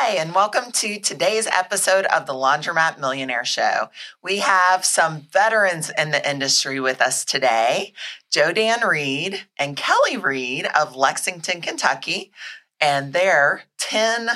Hi, and welcome to today's episode of the Laundromat Millionaire Show. We have some veterans in the industry with us today Joe Dan Reed and Kelli Reed of Lexington, Kentucky, and their 10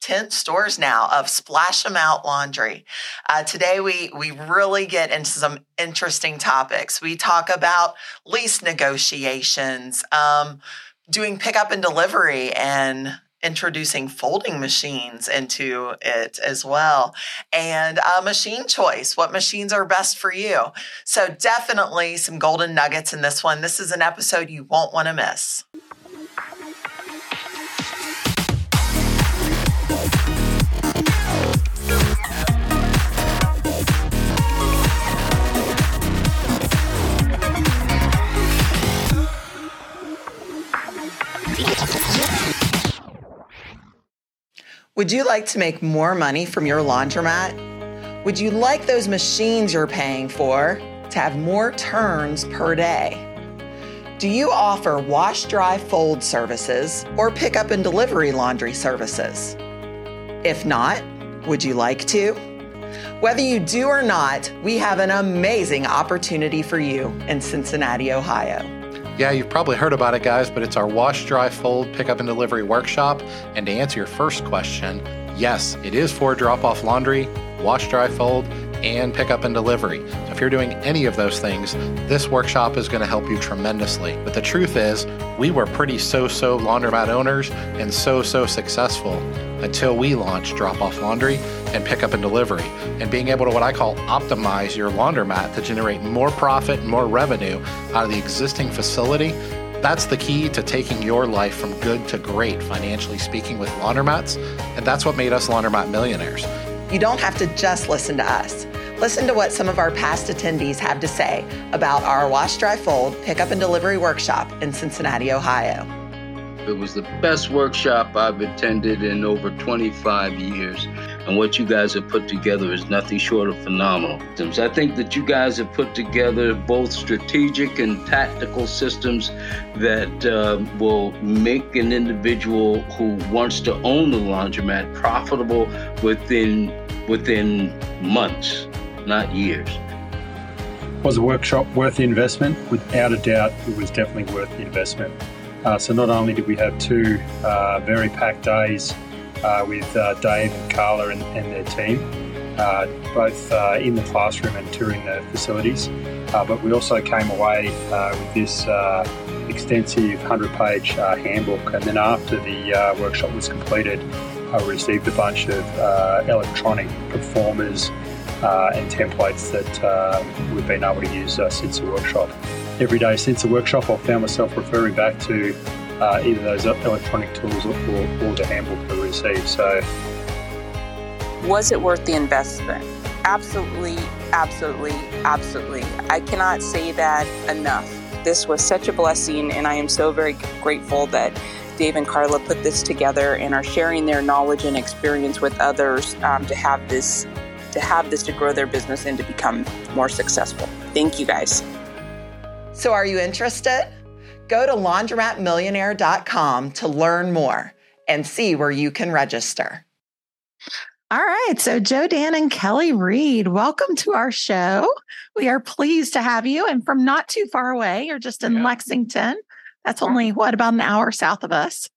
10 stores now of splash Splash 'em Out Laundry. Uh, today, we, we really get into some interesting topics. We talk about lease negotiations, um, doing pickup and delivery, and introducing folding machines into it as well, and uh, machine choice what machines are best for you. So, definitely some golden nuggets in this one. This is an episode you won't want to miss. Would you like to make more money from your laundromat? Would you like those machines you're paying for to have more turns per day? Do you offer wash, dry, fold services or pickup and delivery laundry services? If not, would you like to? Whether you do or not, we have an amazing opportunity for you in Cincinnati, Ohio. Yeah, you've probably heard about it, guys, but it's our wash, dry, fold, pickup, and delivery workshop. And to answer your first question, yes, it is for drop off laundry, wash, dry, fold, and pickup and delivery. So if you're doing any of those things, this workshop is going to help you tremendously. But the truth is, we were pretty so so laundromat owners and so so successful until we launched drop off laundry and pickup and delivery. And being able to what I call optimize your laundromat to generate more profit and more revenue out of the existing facility. That's the key to taking your life from good to great, financially speaking, with laundromats. And that's what made us laundromat millionaires. You don't have to just listen to us. Listen to what some of our past attendees have to say about our Wash Dry Fold Pickup and Delivery Workshop in Cincinnati, Ohio. It was the best workshop I've attended in over 25 years. And what you guys have put together is nothing short of phenomenal. I think that you guys have put together both strategic and tactical systems that uh, will make an individual who wants to own the laundromat profitable within within months, not years. Was the workshop worth the investment? Without a doubt, it was definitely worth the investment. Uh, so not only did we have two uh, very packed days uh, with uh, Dave and Carla and, and their team, uh, both uh, in the classroom and touring the facilities, but we also came away with this extensive 100-page handbook. And then after the workshop was completed, I received a bunch of electronic performers and templates that we've been able to use since the workshop every day since the workshop, I've found myself referring back to uh, either those electronic tools or, or the handbook I received. So, was it worth the investment? Absolutely, absolutely, absolutely. I cannot say that enough. This was such a blessing, and I am so very grateful that Dave and Carla put this together and are sharing their knowledge and experience with others um, to have this to have this to grow their business and to become more successful. Thank you guys. So, are you interested? Go to laundromatmillionaire.com to learn more and see where you can register. All right. So, Joe Dan and Kelli Reed, welcome to our show. We are pleased to have you. And from not too far away, you're just in yeah. Lexington. That's only what, about an hour south of us?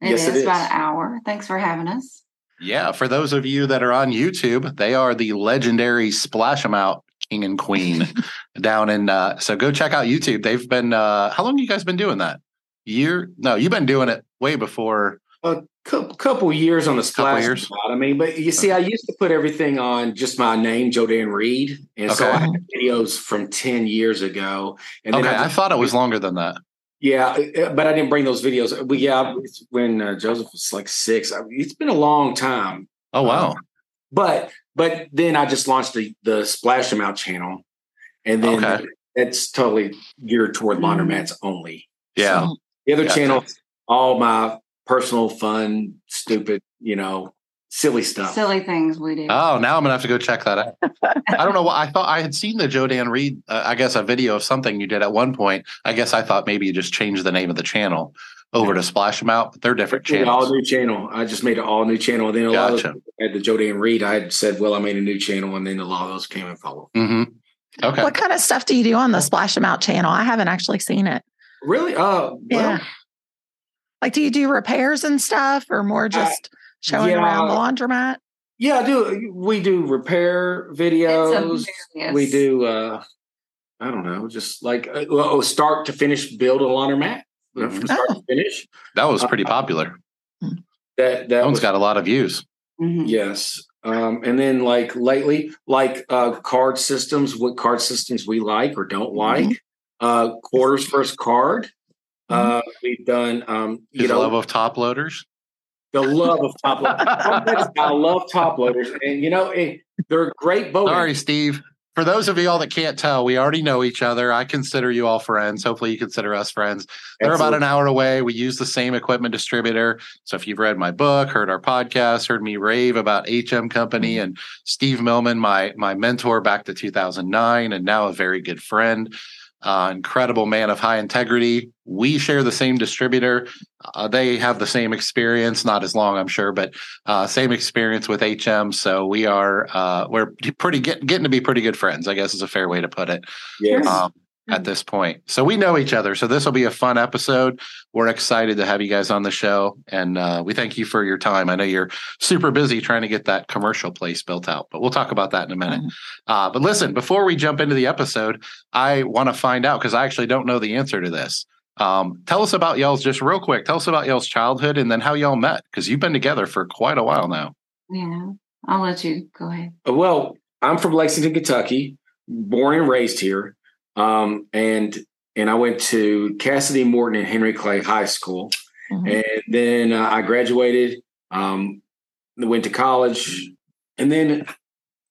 It yes, is it is about an hour. Thanks for having us. Yeah. For those of you that are on YouTube, they are the legendary Splash 'em Out king and queen down in uh so go check out YouTube. They've been uh how long you guys been doing that? Year? No, you've been doing it way before a couple years on the splash years. I mean, but you see, I used to put everything on just my name, Joe Dan Reed, and okay. so I had videos from ten years ago. And okay, I, I, thought it was longer than that. Yeah, uh, but I didn't bring those videos. We yeah, when uh, Joseph was like six. It's been a long time. Oh wow! Um, but but then I just launched the the Splash 'em Out channel, and then okay. it's totally geared toward mm. laundromats only. Yeah. So the other channel, all my personal, fun, stupid, you know, silly stuff, silly things we do. Oh, now I'm gonna have to go check that out. I don't know what I thought. I had seen the Joe Dan Reed, uh, I guess, a video of something you did at one point. I guess I thought maybe you just changed the name of the channel. over to Splash Them Out, but they're different channels. All new channel. I just made an all new channel. And then a gotcha. lot of had the Joe Dan Reed. I had said, well, I made a new channel, and then a lot of those came and followed. Mm-hmm. Okay. What kind of stuff do you do on the Splash Them Out channel? I haven't actually seen it. Really? Uh, well, yeah. Like, do you do repairs and stuff, or more just uh, showing yeah, around the laundromat? Yeah, I do. We do repair videos. We do. uh I don't know, just like uh, oh, start to finish, build a laundromat from mm-hmm. start oh. to finish. That was pretty uh, popular. That that, that one's was, got a lot of views. Mm-hmm. Yes, um, and then like lately, like uh, card systems, what card systems we like or don't mm-hmm. like. Uh, quarters first card. Mm-hmm. Uh, we've done. Um, you know, love of top loaders. The love of top loaders. I love top loaders, and you know eh, they're great boat. Sorry, Steve for those of you all that can't tell, we already know each other. I consider you all friends. Hopefully, you consider us friends. They're about an hour away. We use the same equipment distributor. So, if you've read my book, heard our podcast, heard me rave about HM Company mm-hmm. and Steve Millman, my my mentor back to 2009, and now a very good friend uh, incredible man of high integrity. We share the same distributor. Uh, they have the same experience, not as long, I'm sure, but uh, same experience with HM. So we are uh, we're pretty get, getting to be pretty good friends. I guess is a fair way to put it. Yes. Um, at mm. this point. So we know each other. So this will be a fun episode. We're excited to have you guys on the show. And uh, we thank you for your time. I know you're super busy trying to get that commercial place built out, but we'll talk about that in a minute. Mm-hmm. Uh, but listen, before we jump into the episode, I want to find out because I actually don't know the answer to this. Um, tell us about y'all's just real quick. Tell us about y'all's childhood and then how y'all met because you've been together for quite a while now. Yeah, I'll let you go ahead. Well, I'm from Lexington, Kentucky, born and raised here. Um, and and I went to Cassidy Morton and Henry Clay High School, mm-hmm. and then uh, I graduated. Um, went to college, and then,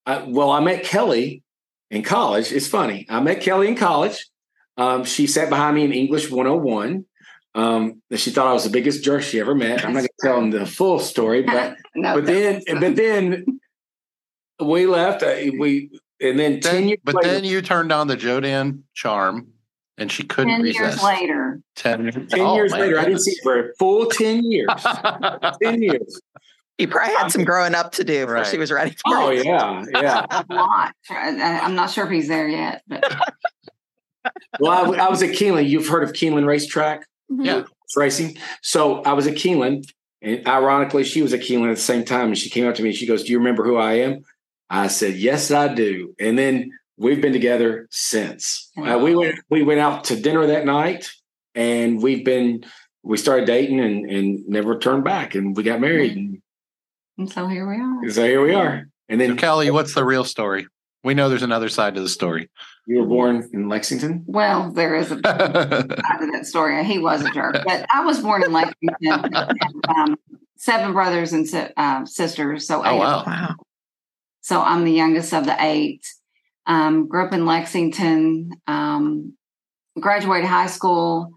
I, well, I met Kelli in college. It's funny. I met Kelli in college. Um, she sat behind me in English 101. Um, she thought I was the biggest jerk she ever met. I'm not going to tell them the full story, but no, but then but then we left. Uh, we and then, then ten years but later, then you turned on the Joe Dan charm and she couldn't 10 resist. years later. 10, 10 oh, years later. Goodness. I didn't see it for a full 10 years. 10 years. You probably had some growing up to do before right. she was ready for oh, it. yeah. Yeah. a lot. I'm not sure if he's there yet. But. well, I, I, was at Keeneland. You've heard of Keeneland Racetrack? Mm-hmm. Yeah. Racing. So I was at Keeneland. And ironically, she was at Keeneland at the same time. And she came up to me and she goes, Do you remember who I am? I said, "Yes, I do." And then we've been together since. Uh, we went we went out to dinner that night, and we've been we started dating and and never turned back, and we got married. And, and so here we are. So here we are. And then so Kelli, what's the real story? We know there's another side to the story. You were born in Lexington. Well, there is a side to that story. He was a jerk, but I was born in Lexington. um, seven brothers and uh, sisters. So oh wow, wow. So I'm the youngest of the eight. Um, grew up in Lexington, um, graduated high school,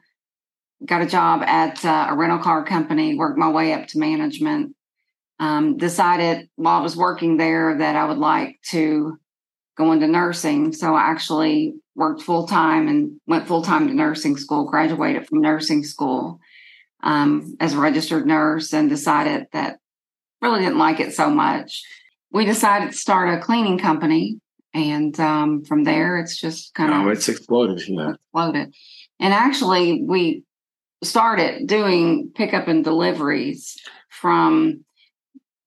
got a job at uh, a rental car company, worked my way up to management. Um, decided while I was working there that I would like to go into nursing. So I actually worked full time and went full time to nursing school, graduated from nursing school um, as a registered nurse, and decided that really didn't like it so much we decided to start a cleaning company. And um, from there, it's just kind of. Oh, it's exploded. Yeah. Exploded. And actually, we started doing pickup and deliveries from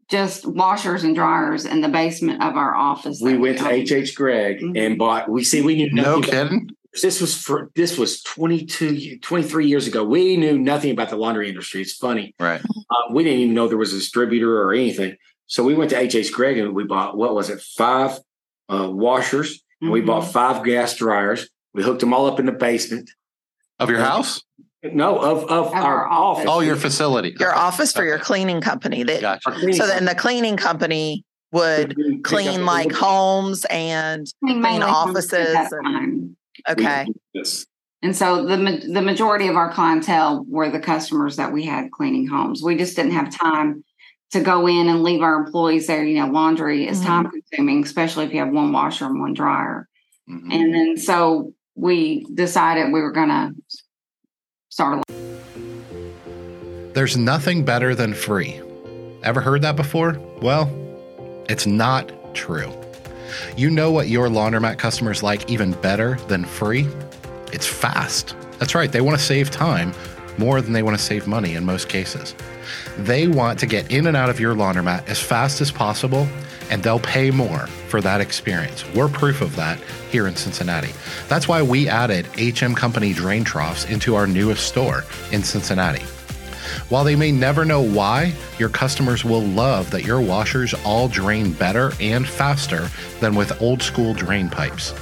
just washers and dryers in the basement of our office. We went to HH Gregg mm-hmm. and bought. We see we knew no kidding. This was for this was 22, 23 years ago. We knew nothing about the laundry industry. It's funny, right? Uh, we didn't even know there was a distributor or anything. So we went to HH Gregg and we bought what was it, five uh, washers, and mm-hmm. we bought mm-hmm. five gas dryers. We hooked them all up in the basement of your house. No, of of, our, our, office. Oh, your facility. Your okay. office for okay. your cleaning company. That, gotcha. So then the cleaning company would clean like homes and clean, clean offices. And, okay. Yes. And so the the majority of our clientele were the customers that we had cleaning homes. We just didn't have time to go in and leave our employees there. You know, laundry is mm-hmm. time consuming, especially if you have one washer and one dryer. Mm-hmm. And then so we decided we were going to start a There's nothing better than free. Ever heard that before? Well, it's not true. You know what your laundromat customers like even better than free? It's fast. That's right, they want to save time more than they want to save money in most cases. They want to get in and out of your laundromat as fast as possible, and they'll pay more for that experience. We're proof of that here in Cincinnati. That's why we added HM Company drain troughs into our newest store in Cincinnati. While they may never know why, your customers will love that your washers all drain better and faster than with old school drain pipes.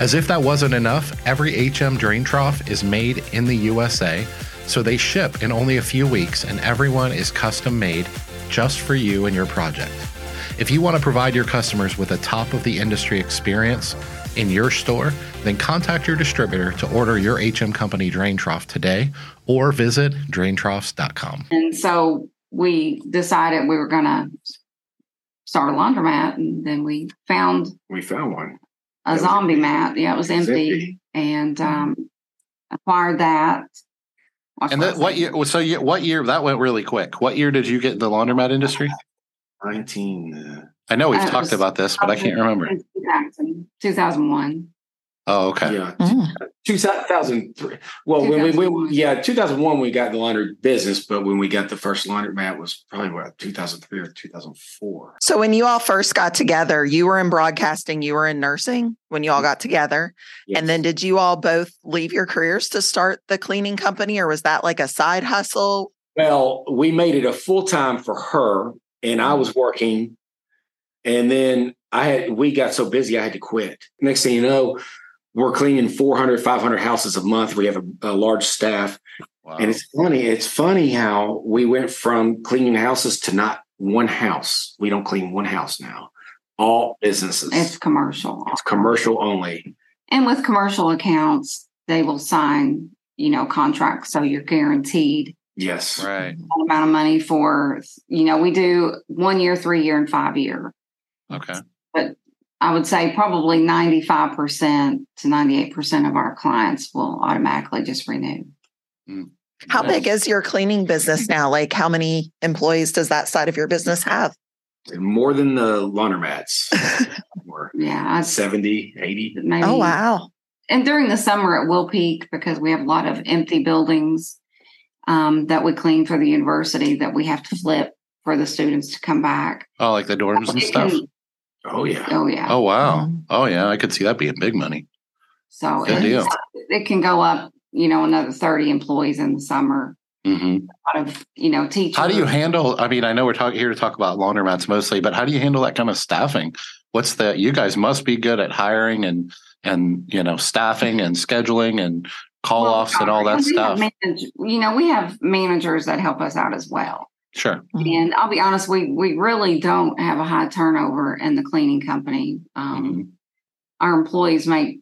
As if that wasn't enough, every HM drain trough is made in the USA, so they ship in only a few weeks and everyone is custom made just for you and your project. If you want to provide your customers with a top of the industry experience in your store, then contact your distributor to order your HM Company drain trough today or visit draintroughs.com. And so we decided we were going to start a laundromat, and then we found We found one. a was zombie empty. mat. Yeah, it was It was empty, empty. and um, acquired that. Watch And what that, what year? So you, what year? That went really quick. What year did you get in the laundromat industry? 19. Uh, I know we've Uh, talked about this, but I can't remember. 2000, 2001. Oh, okay. Yeah. Mm. 2003. Well, when we, we yeah, 2001 we got the laundry business, but when we got the first laundromat was probably what 2003 or 2004. So when you all first got together, you were in broadcasting, you were in nursing when you all got together. Yes. And then did you all both leave your careers to start the cleaning company or was that like a side hustle? Well, we made it a full time for her, and I was working, and then I had we got so busy I had to quit. Next thing you know, we're cleaning 400, 500 houses a month. We have a, a large staff, Wow. and it's funny. It's funny how we went from cleaning houses to not one house. We don't clean one house now. All businesses. It's commercial. It's commercial only. And with commercial accounts, they will sign, you know, contracts. So you're guaranteed Yes. right. amount of money for, you know, we do one year, three year, and five year. Okay. I would say probably 95% to 98% of our clients will automatically just renew. How big is your cleaning business now? Like how many employees does that side of your business have? More than the laundromats. More Yeah, I'd 70, 80. maybe. Oh wow. And during the summer, it will peak because we have a lot of empty buildings um, that we clean for the university that we have to flip for the students to come back. Oh, like the dorms and It stuff. can- Oh, yeah. oh, yeah. Oh wow. Mhm. Oh yeah, I could see that being big money. So Good it, deal. it can go up, you know, another 30 employees in the summer. hmm A lot of, you know, teachers. How do you handle? I mean, I know we're talking here to talk about laundromats mostly, but how do you handle that kind of staffing? What's the? You guys must be good at hiring and and you know staffing and scheduling and call Well, offs and all that stuff. manage- you know, we have managers that help us out as well. Sure. Mhm. And I'll be honest, we we really don't have a high turnover in the cleaning company. Um, Mm-hmm. Our employees make,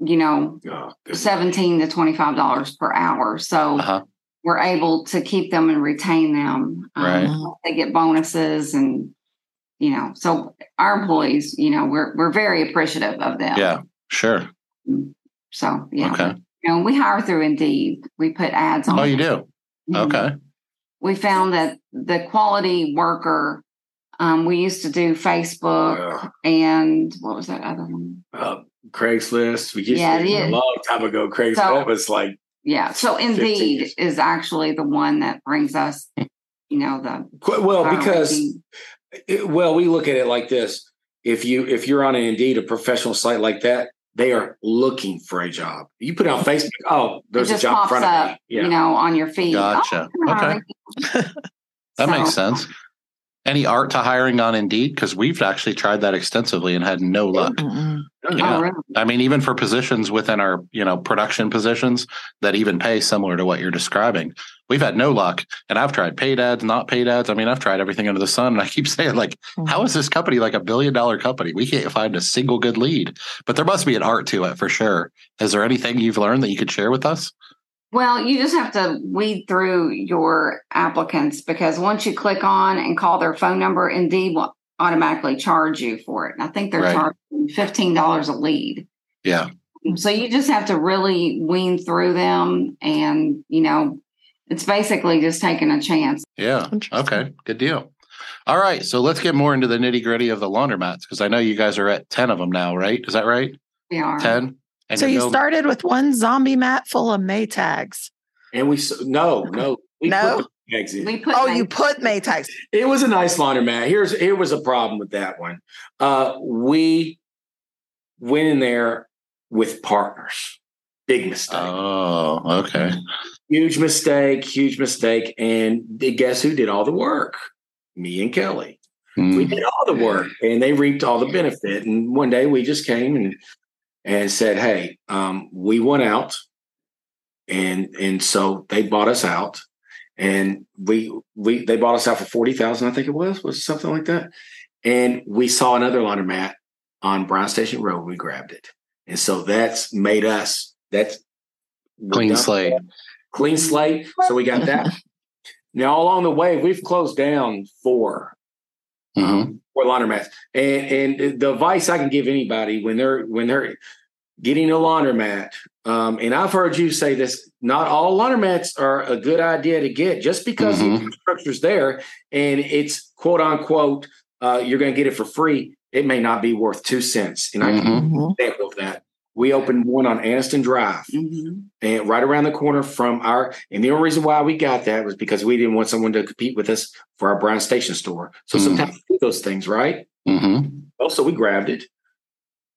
you know, Oh, good. seventeen to twenty five dollars per hour, so Uh huh. we're able to keep them and retain them. Um, Right. They get bonuses and you know, so our employees, you know, we're we're very appreciative of them. Yeah. Sure. So yeah, Okay. you know, we hire through Indeed. We put ads on. Oh, you do. Mhm. Okay. We found that the quality worker um, we used to do facebook Yeah. and what was that other one Uh, Craigslist. We used Yeah, to, yeah. a long time ago. Craigslist So- was like yeah so indeed years. is actually the one that brings us you know the well because it- well we look at it like this. If you if you're on an Indeed a professional site like that, they are looking for a job. You put it on Facebook. Oh, there's a job in front up of me. Yeah. you know on your feed Gotcha. Oh, Okay. That makes sense. Any art to hiring on Indeed? Because we've actually tried that extensively and had no luck. Mm-mm. oh, Yeah. really? I mean, even for positions within our, you know, production positions that even pay similar to what you're describing, we've had no luck. And I've tried paid ads, not paid ads. I mean, I've tried everything under the sun. And I keep saying, like, mm. how is this company like a billion dollar company? We can't find a single good lead. But there must be an art to it for sure. Is there anything you've learned that you could share with us? Well, you just have to weed through your applicants because once you click on and call their phone number, Indeed will automatically charge you for it. And I think they're Right. charging fifteen dollars a lead. Yeah. So you just have to really wean through them, and you know, It's basically just taking a chance. Yeah. Okay. Good deal. All right. So let's get more into the nitty gritty of the laundromats because I know you guys are at 10 of them now, right? Is that right? We are. 10? And so you're you building- started with one zombie mat full of Maytags. And we no, no, we No? put the eggs in. We put Oh, ma- you put Maytags. It was a nice laundromat. Here's here was a problem with that one. Uh, we went in there with partners. Big mistake. Oh, okay. huge mistake. Huge mistake. And guess who did all the work? Me and Kelli. We Hmm. did all the work, and they reaped all the benefit. And one day we just came and and said, "Hey, um, we went out." And and so they bought us out, and we we they bought us out for forty thousand, I think it was, was something like that. And we saw another laundromat on Bryan Station Road. We grabbed it, and so that's made us that's Clean slate. Clean slate. So we got that. now along the way, we've closed down four Mhm. Four laundromats, and and the advice I can give anybody when they're when they're getting a laundromat, um, and I've heard you say this. Not all laundromats are a good idea to get just because the Mhm. infrastructure's there and it's quote unquote uh, you're going to get it for free. It may not be worth two cents. And I can Mhm. give you an example of that. We opened one on Aniston Drive Mhm. and right around the corner from our and the only reason why we got that was because we didn't want someone to compete with us for our Bryan Station store. So Mhm. sometimes we do those things, right? Mhm. Also, we grabbed it.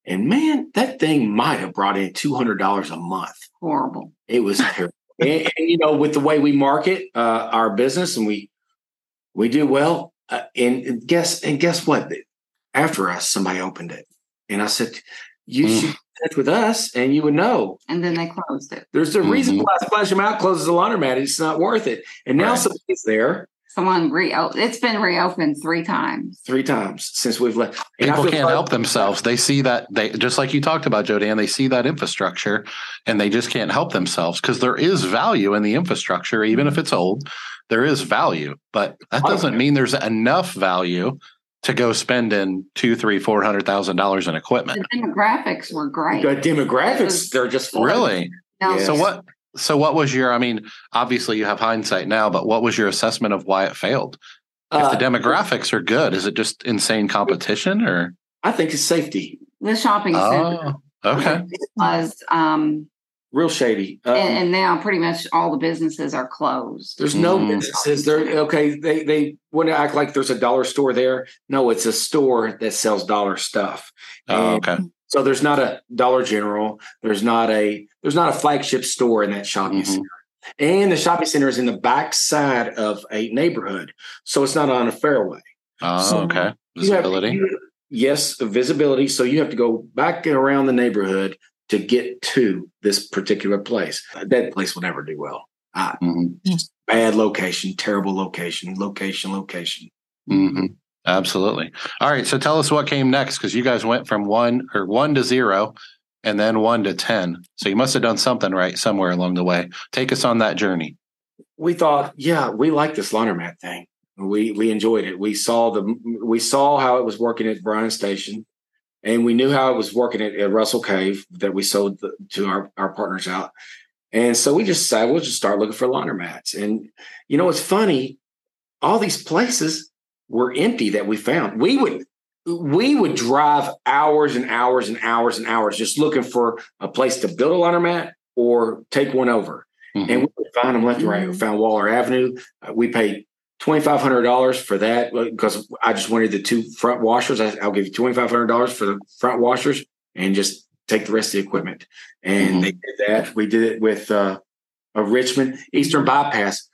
And man, that thing might have brought in two hundred dollars a month. Horrible. It was terrible. and, and, you know, with the way we market uh, our business and we we do well. Uh, and, and guess and guess what? After us, somebody opened it, and I said, "You Mm. should touch with us, and you would know." And then they closed it. There's a reason Mhm. why Splash Them Out closes the laundromat. It's not worth it. And now Right. somebody's there Someone re it's been reopened three times. three times since we've left. And I People can't sorry- help themselves. They see that they just like you talked about, Joe Dan, they see that infrastructure and they just can't help themselves because there is value in the infrastructure, even if it's old. There is value, but that doesn't mean there's enough value to go spending two, three, four hundred thousand dollars in equipment. The demographics were great. The demographics, they're just fine. Really? Now, Yeah. So what so what was your I mean, obviously you have hindsight now, but what was your assessment of why it failed? If Uh, the demographics are good, is it just insane competition or I think it's safety. the shopping center Oh, okay. was, um, Real shady. Um, and, and now pretty much all the businesses are closed. There's no Mm. businesses. They're okay. They they want to act like there's a dollar store there. No, it's a store that sells dollar stuff. Oh, And okay. So there's not a Dollar General. There's not a there's not a flagship store in that shopping Mhm. center. And the shopping center is in the back side of a neighborhood, so it's not on a fairway. Oh, So okay. You have- Visibility. you- yes, visibility. So you have to go back and around the neighborhood to get to this particular place. That place will never do well. Mhm. Bad location, terrible location, location, location. hmm Absolutely. All right. So tell us what came next because you guys went from one or one to zero and then one to 10. So you must have done something right somewhere along the way. Take us on that journey. we thought, yeah, we like this laundromat thing. We we enjoyed it. We saw the we saw how it was working at Bryan Station, and we knew how it was working at, at Russell Cave that we sold the, to our our partners out. And so we just decided we'll just start looking for laundromats. And you know, it's funny, all these places were empty that we found. We would we would drive hours and hours and hours and hours just looking for a place to build a laundromat or take one over Mhm. and we would find them left and right. We found Waller Avenue. Uh, we paid twenty five hundred dollars for that because I just wanted the two front washers. I, I'll give you twenty five hundred dollars for the front washers and just take the rest of the equipment. And Mhm. they did that. We did it with uh, a Richmond Eastern Bypass.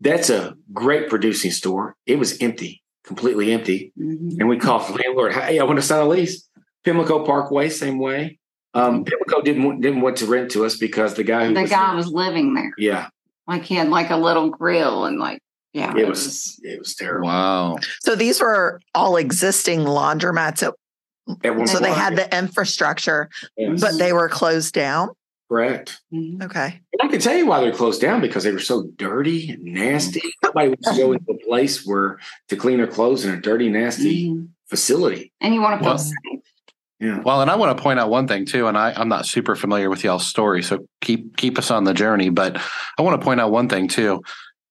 That's a great producing store. It was empty, completely empty. Mhm. And we called the landlord, "Hey, I want to sign a lease." Pimlico Parkway, same way. Um, Pimlico didn't want- didn't want to rent to us because the guy who The was, guy was living there. yeah, Like he had like a little grill and like, yeah, it was it was terrible. Wow. So these were all existing laundromats. At, At one so they had the infrastructure, yes, but they were closed down. correct. Mhm. Okay. And I can tell you why they're closed down because they were so dirty and nasty. Nobody wants to go into a place where to clean their clothes in a dirty, nasty Mhm. facility. And you want to feel Well- safe. Yeah. Well, and I want to point out one thing too, and I, I'm not super familiar with y'all's story, so keep keep us on the journey. But I want to point out one thing too.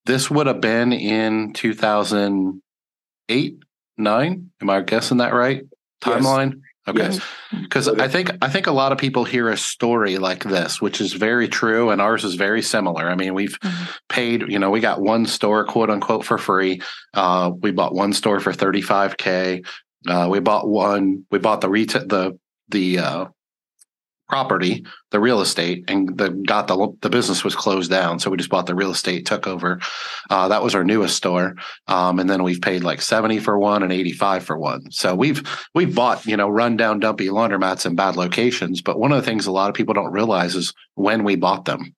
This would have been in 2008, nine. Am I guessing that right? Timeline. Okay. Yes. Because I think I think a lot of people hear a story like this, which is very true, and ours is very similar. I mean, we've Mhm. paid, you know, we got one store, quote unquote, for free. Uh, we bought one store for thirty five k. Uh, we bought one. We bought the retail the the uh, property, the real estate, and the got the the business was closed down, so we just bought the real estate, took over. Uh, that was our newest store, um, and then we've paid like seventy for one and eighty five for one. So we've we've bought you know rundown, dumpy laundromats in bad locations. But one of the things a lot of people don't realize is when we bought them.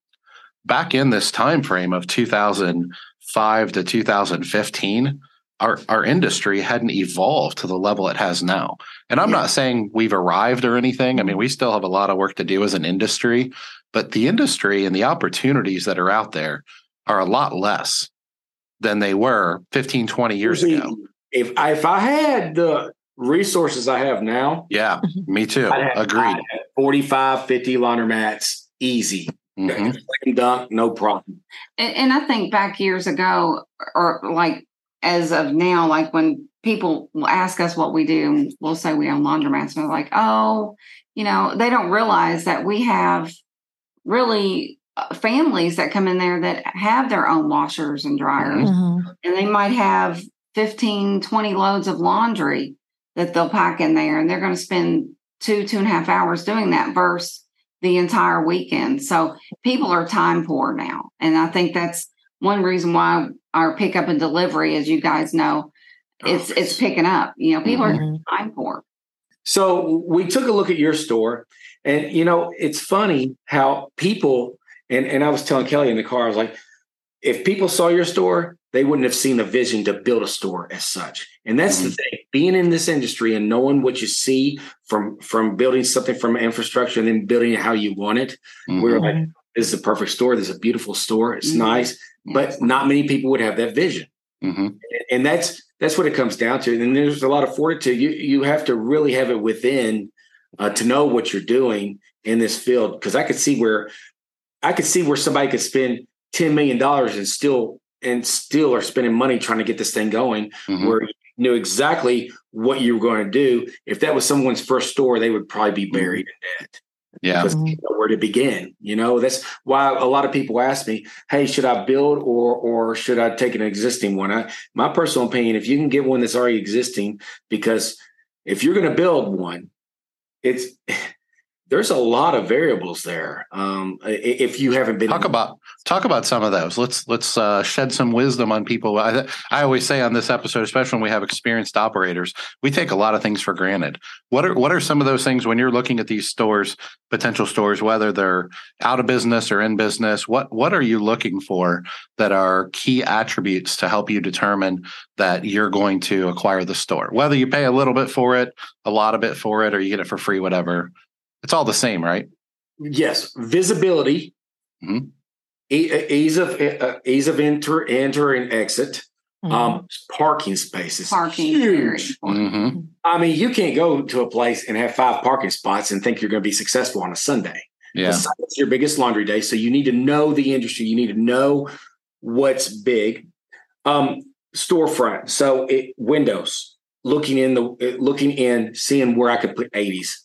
Back in this time frame of two thousand five to two thousand fifteen. Our, our industry hadn't evolved to the level it has now. And I'm not saying we've arrived or anything. I mean, we still have a lot of work to do as an industry, but the industry and the opportunities that are out there are a lot less than they were 15, 20 years See, ago. If I, if I had the resources I have now, Yeah, me too. I'd have, Agreed. I'd have 45, 50 laundromats easy. Mhm. Slam dunk, no problem. And, and I think back years ago, or like as of now, like when people will ask us what we do, and we'll say we own laundromats, and they're like, oh, you know, they don't realize that we have really uh, families that come in there that have their own washers and dryers, Mhm. and they might have 15, 20 loads of laundry that they'll pack in there, and they're going to spend two, two and a half hours doing that versus the entire weekend. So people are time poor now. And I think that's one reason why our pickup and delivery, as you guys know, it's it's picking up. You know, people Mhm. are time poor. So we took a look at your store, and you know, it's funny how people and and I was telling Kelli in the car, I was like, if people saw your store, they wouldn't have seen a vision to build a store as such. And that's the thing, being in this industry and knowing what you see from from building something from infrastructure and then building it how you want it. Mhm. We're like, this is a perfect store. This is a beautiful store. It's Mhm. nice, but not many people would have that vision Mhm. and that's that's what it comes down to. And there's a lot of fortitude. You you have to really have it within uh, to know what you're doing in this field. Because I could see where I could see where somebody could spend ten million dollars and still and still are spending money trying to get this thing going. Mhm. Where you knew exactly what you were going to do. If that was someone's first store, they would probably be buried in debt Yeah. because didn't know where to begin. You know, that's why a lot of people ask me, "Hey, should I build or or should I take an existing one?" I, my personal opinion, if you can get one that's already existing, because if you're going to build one, it's there's a lot of variables there. Um, if you haven't been Talk about talk about some of those. Let's let's uh, shed some wisdom on people. I, I always say on this episode, especially when we have experienced operators, we take a lot of things for granted. What are what are some of those things when you're looking at these stores, potential stores, whether they're out of business or in business? What what are you looking for that are key attributes to help you determine that you're going to acquire the store? Whether you pay a little bit for it, a lot of it for it, or you get it for free, whatever. It's all the same, right? yes, visibility, Mhm. e- ease of uh, ease of enter enter and exit. Mhm. Um, parking spaces, Parking huge. important. hmm I mean, you can't go to a place and have five parking spots and think you're going to be successful on a Sunday. Yeah. It's your biggest laundry day, so you need to know the industry. You need to know what's big. Um, storefront, so it, windows, looking in the uh, looking in, seeing where I could put eighties,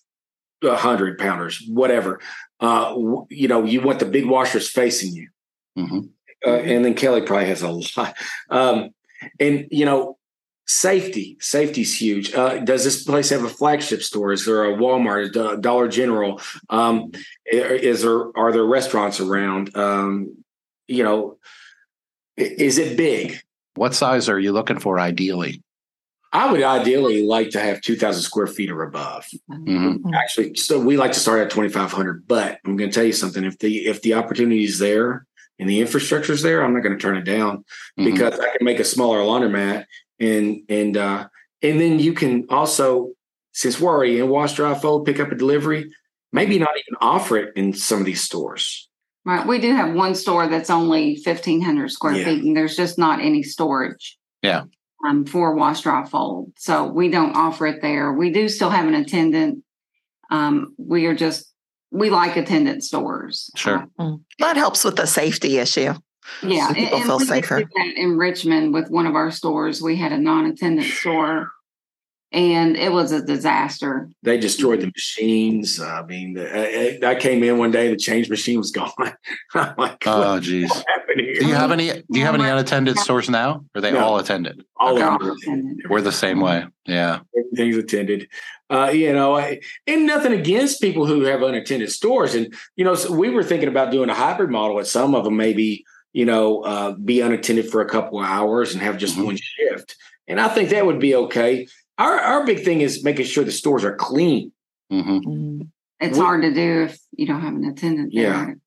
hundred pounders, whatever. Uh, w- you know, you want the big washers facing you hmm uh, and then Kelli probably has a lot. Um, and you know, safety, safety's huge. Uh, does this place have a flagship store? Is there a Walmart, a Dollar General? Um, is there are there restaurants around? Um, you know, is it big? What size are you looking for ideally? I would ideally like to have two thousand square feet or above. Mhm. Actually, so we like to start at twenty five hundred. But I'm going to tell you something: if the if the opportunity is there and the infrastructure is there, I'm not going to turn it down. Mhm. because I can make a smaller laundromat and and uh and then you can also since we're already in wash dry fold pick up a delivery maybe not even offer it in some of these stores Right. We do have one store that's only fifteen hundred square Yeah. feet, and there's just not any storage. Yeah. Um, for wash dry fold, so we don't offer it there. We do still have an attendant Um, we are just we like attendant stores. Sure. Um, That helps with the safety issue. yeah, So people and, feel we did safer. in Richmond with one of our stores. We had a non-attendant store, and it was a disaster. They destroyed the machines. I mean, the, I, I came in one day, the change machine was gone. I'm like, Oh, geez. Happened here? Do you have any? Do you have any unattended stores now? Or are they No. all attended? All They're of them. We're the same way. Yeah. everything's attended. Uh, you know, I, and nothing against people who have unattended stores. And you know, so we were thinking about doing a hybrid model at some of them, maybe you know, uh, be unattended for a couple of hours and have just Mhm. one shift. And I think that would be okay. Our our big thing is making sure the stores are clean. hmm It's We- hard to do if you don't have an attendant Yeah. there.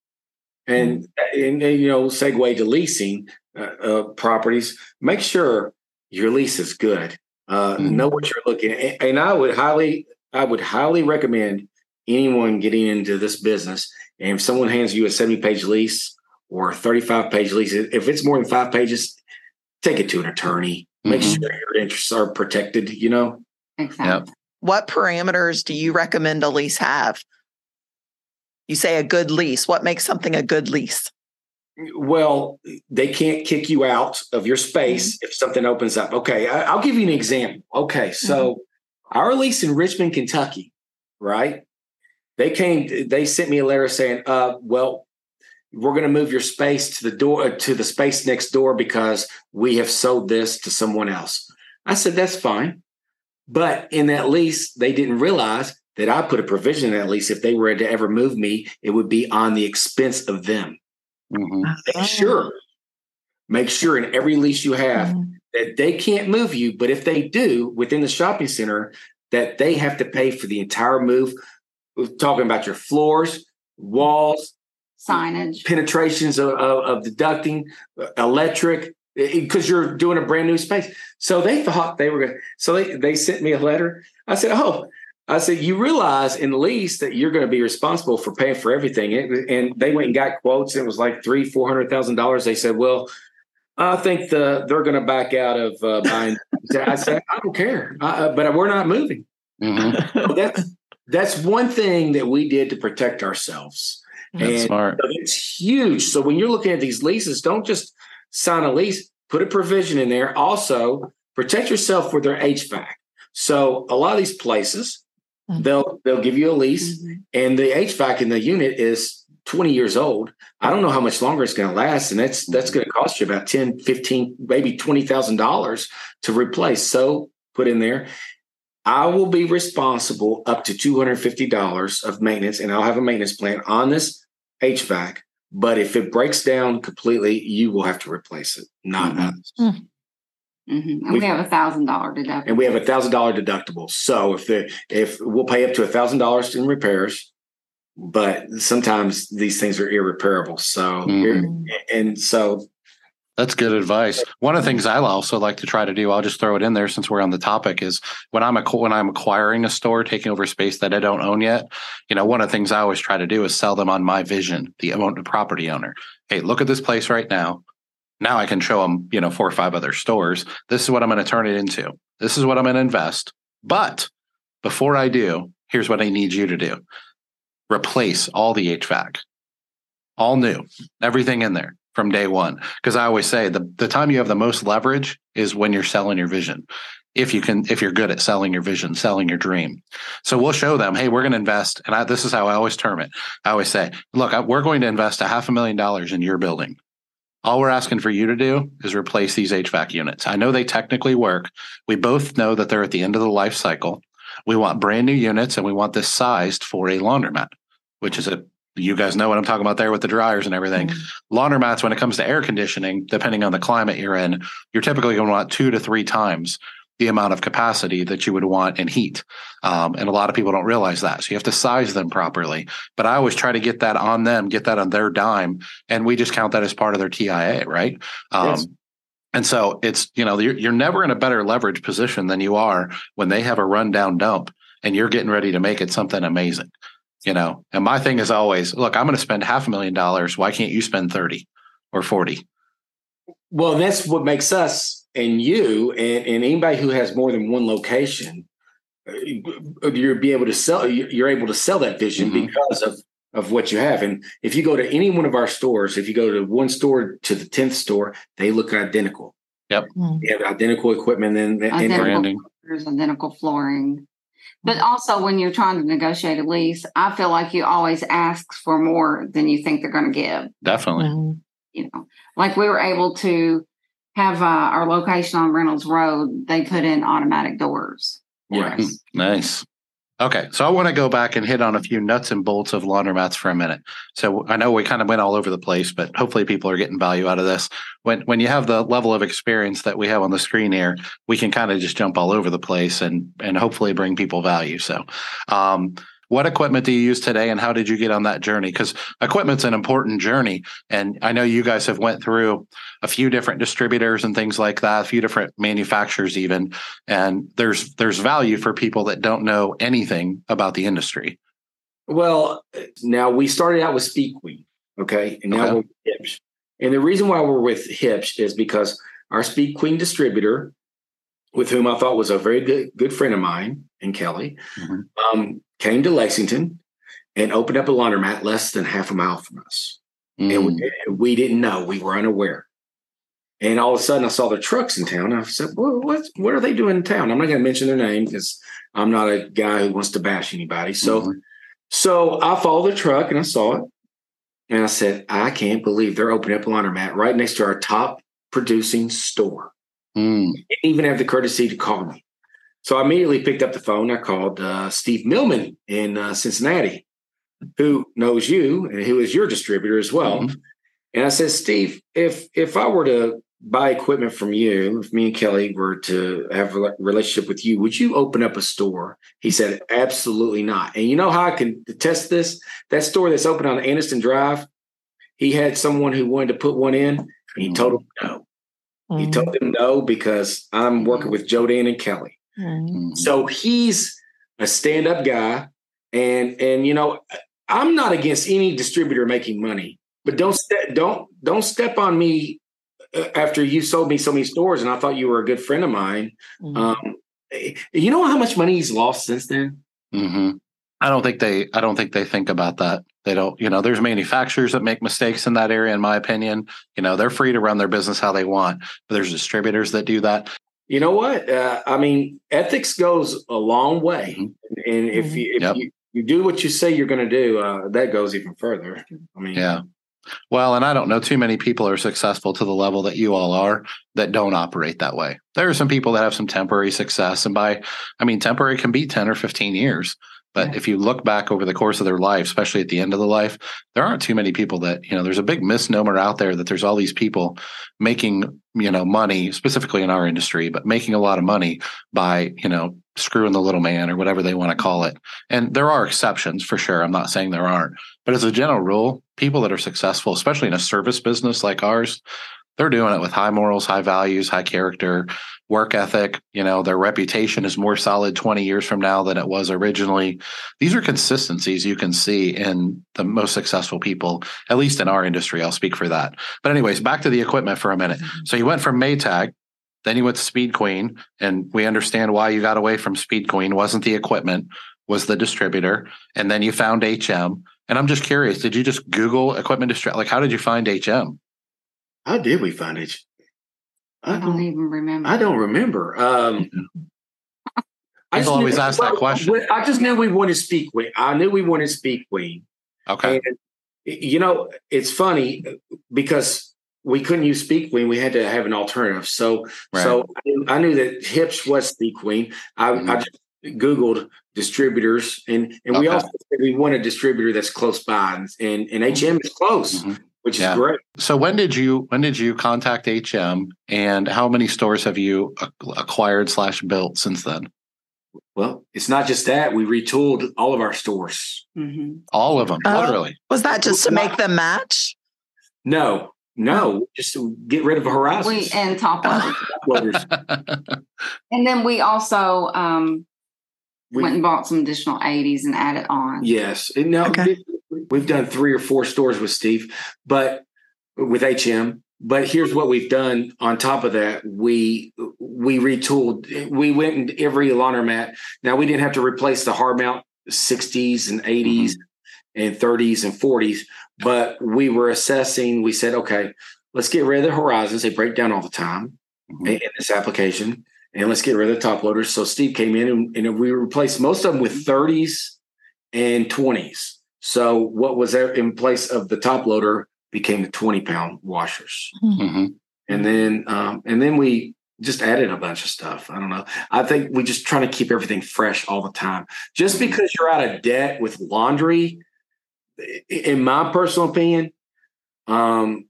And, and, and, you know, segue to leasing uh, uh, properties. Make sure your lease is good. Uh, Mhm. Know what you're looking at. And I would highly, I would highly recommend anyone getting into this business. And if someone hands you a 70 page lease or a 35 page lease, if it's more than five pages, take it to an attorney. Make Mhm. sure your interests are protected. You know, Exactly. What parameters do you recommend a lease have? You say a good lease. What makes something a good lease? Well, they can't kick you out of your space if something opens up. Okay, I, I'll give you an example. Okay, so our lease in Richmond, Kentucky, right? They came. They sent me a letter saying, "Uh, well, we're going to move your space to the door to the space next door because we have sold this to someone else." I said, "That's fine," but in that lease, they didn't realize that I put a provision in that lease. If they were to ever move me, it would be on the expense of them. Hmm make sure make sure in every lease you have that they can't move you but if they do within the shopping center that they have to pay for the entire move. We're talking about your floors walls Signage. penetrations of, of, of deducting uh, electric because you're doing a brand new space. So they thought they were going to so they, they sent me a letter. I said oh I said, you realize in the lease that you're going to be responsible for paying for everything. And, and they went and got quotes. And it was like three, four hundred thousand dollars. They said, well, I think the they're going to back out of uh, buying. I said, I don't care, uh, but we're not moving. hmm So that's that's one thing that we did to protect ourselves. That's And smart. so it's huge. So when you're looking at these leases, don't just sign a lease, put a provision in there. Also, protect yourself with their HVAC. So a lot of these places, Mhm. they'll they'll give you a lease Mhm. and the HVAC in the unit is 20 years old. I don't know how much longer it's going to last. And that's that's going to cost you about 10, 15, maybe $20,000 to replace. So put in there. I will be responsible up to $250 of maintenance, and I'll have a maintenance plan on this HVAC. But if it breaks down completely, you will have to replace it, not Mhm. us. Mhm. And We- we have a thousand dollar deductible. And we have a thousand dollar deductible. So if the if we'll pay up to a thousand dollars in repairs, but sometimes these things are irreparable. So Mhm. and so That's good advice. One of the things I also like to try to do, I'll just throw it in there since we're on the topic, is when I'm a, when I'm acquiring a store, taking over space that I don't own yet. You know, one of the things I always try to do is sell them on my vision, the the property owner. Hey, look at this place right now. Now I can show them, you know, four or five other stores. This is what I'm going to turn it into. This is what I'm going to invest. But before I do, here's what I need you to do: replace all the HVAC, all new, everything in there from day one. Because I always say the the time you have the most leverage is when you're selling your vision. If you can, if you're good at selling your vision, selling your dream. So we'll show them, hey, we're going to invest. And I, this is how I always term it. I always say, look, I, we're going to invest a half a million dollars in your building. All we're asking for you to do is replace these HVAC units. I know they technically work. We both know that they're at the end of the life cycle. We want brand new units and we want this sized for a laundromat, which is a, you guys know what I'm talking about there with the dryers and everything. Mm-hmm. Laundromats, when it comes to air conditioning, depending on the climate you're in, you're typically going to want two to three times the amount of capacity that you would want in heat. Um, and a lot of people don't realize that. So you have to size them properly. But I always try to get that on them, get that on their dime. And we just count that as part of their TIA, right? Um, Yes. And so it's, you know, you're, you're never in a better leverage position than you are when they have a rundown dump and you're getting ready to make it something amazing, you know? And my thing is always, look, I'm going to spend half a million dollars. Why can't you spend 30 or 40? well, that's what makes us and you and, and anybody who has more than one location. you're be able to sell. You're able to sell that vision Mhm. because of of what you have. And if you go to any one of our stores, if you go to one store to the tenth store, they look identical. Mm. They have identical equipment and, and Identical. Branding. There's identical flooring. But also, when you're trying to negotiate a lease, I feel like you always ask for more than you think they're going to give. Definitely. You know, like we were able to have uh, our location on Reynolds Road. They put in automatic doors. Right. us. Nice. Okay, so I want to go back and hit on a few nuts and bolts of laundromats for a minute. So I know we kind of went all over the place, but hopefully people are getting value out of this. When when you have the level of experience that we have on the screen here, we can kind of just jump all over the place and and hopefully bring people value. So, um, what equipment do you use today, and how did you get on that journey? Because equipment's an important journey, and I know you guys have went through a few different distributors and things like that, a few different manufacturers even and there's there's value for people that don't know anything about the industry. Well, now we started out with Speed Queen, okay, and now Okay. we're with Hips. And the reason why we're with Hips is because our Speed Queen distributor, with whom I thought was a very good good friend of mine, and Kelli, Mhm. um, came to Lexington and opened up a laundromat less than half a mile from us, and Mm. we, we didn't know, we were unaware. And all of a sudden, I saw the trucks in town. I said, well, what, what are they doing in town? I'm not going to mention their name because I'm not a guy who wants to bash anybody. So, Mhm. so I followed the truck and I saw it. And I said, I can't believe they're opening up a laundromat right next to our top producing store. Mm. Didn't even have the courtesy to call me. So I immediately picked up the phone. I called uh, Steve Millman in uh, Cincinnati, who knows you and who is your distributor as well. Mhm. And I said, Steve, if if I were to buy equipment from you, if me and Kelli were to have a relationship with you, would you open up a store? He said, absolutely not. And you know how I can test this? That store that's open on Aniston Drive, he had someone who wanted to put one in, and he told him no. He Mm. told him no because I'm working with Joe Dan and Kelli. Mm. Mm. So he's a stand-up guy, and and you know I'm not against any distributor making money, but don't ste- don't don't step on me uh, after you sold me so many stores, and I thought you were a good friend of mine. Mm. Um, you know how much money he's lost since then? hmm I don't think they I don't think they think about that. They don't, you know, there's manufacturers that make mistakes in that area, in my opinion. You know, they're free to run their business how they want, but there's distributors that do that. You know what? Uh, I mean, ethics goes a long way, Mhm. and if you if Yep. you, you do what you say you're going to do, uh, that goes even further. I mean, Yeah. Well, and I don't know too many people are successful to the level that you all are that don't operate that way. There are some people that have some temporary success. And by, I mean, temporary can be 10 or 15 years. But if you look back over the course of their life, especially at the end of the life, there aren't too many people that, you know, there's a big misnomer out there that there's all these people making, you know, money, specifically in our industry, but making a lot of money by, you know, screwing the little man or whatever they want to call it. And there are exceptions for sure. I'm not saying there aren't. But as a general rule, people that are successful, especially in a service business like ours, they're doing it with high morals, high values, high character, work ethic. You know, their reputation is more solid 20 years from now than it was originally. These are consistencies you can see in the most successful people, at least in our industry. I'll speak for that. But, anyways, back to the equipment for a minute. Mm-hmm. So you went from Maytag, then you went to Speed Queen, and we understand why you got away from Speed Queen. Wasn't the equipment, was the distributor. And then you found HM. And I'm just curious, did you just Google equipment distributor? Like, how did you find HM? how did we find it? I don't even remember. I don't remember. Um, I just always knew- ask that question. I just knew we wanted to Speed Queen. I knew we wanted to Speed Queen. Okay. And you know, it's funny because we couldn't use Speed Queen. We had to have an alternative. So, Right. so I knew, I knew that Hips was Speed Queen. I, Mhm. I just Googled distributors, and and we also said we want a distributor that's close by, and and, and HM is close, Mhm. Which is great. So when did you when did you contact HM and how many stores have you acquired slash built since then? Well, it's not just that we retooled all of our stores. Mhm. All of them, Oh. literally. Was that just to make them match? No, no, just to get rid of Horizons. We and top loaders. Loaders. and then we also um, We- went and bought some additional 80s and added on. Yes. And now Okay. We've done three or four stores with Steve, but with HM. but here's what we've done on top of that we we retooled we went in every laundromat now we didn't have to replace the hard mount 60s and 80s mm-hmm. and 30s and 40s but we were assessing we said okay let's get rid of the horizons they break down all the time mm-hmm. in this application and let's get rid of the top loaders so steve came in and, and we replaced most of them with 30s and 20s so what was there in place of the top loader became the 20 pound washers. Mm-hmm. And then, um, and then we just added a bunch of stuff. I don't know. I think we just trying to keep everything fresh all the time. Just mm-hmm. because you're out of debt with laundry, in my personal opinion, um,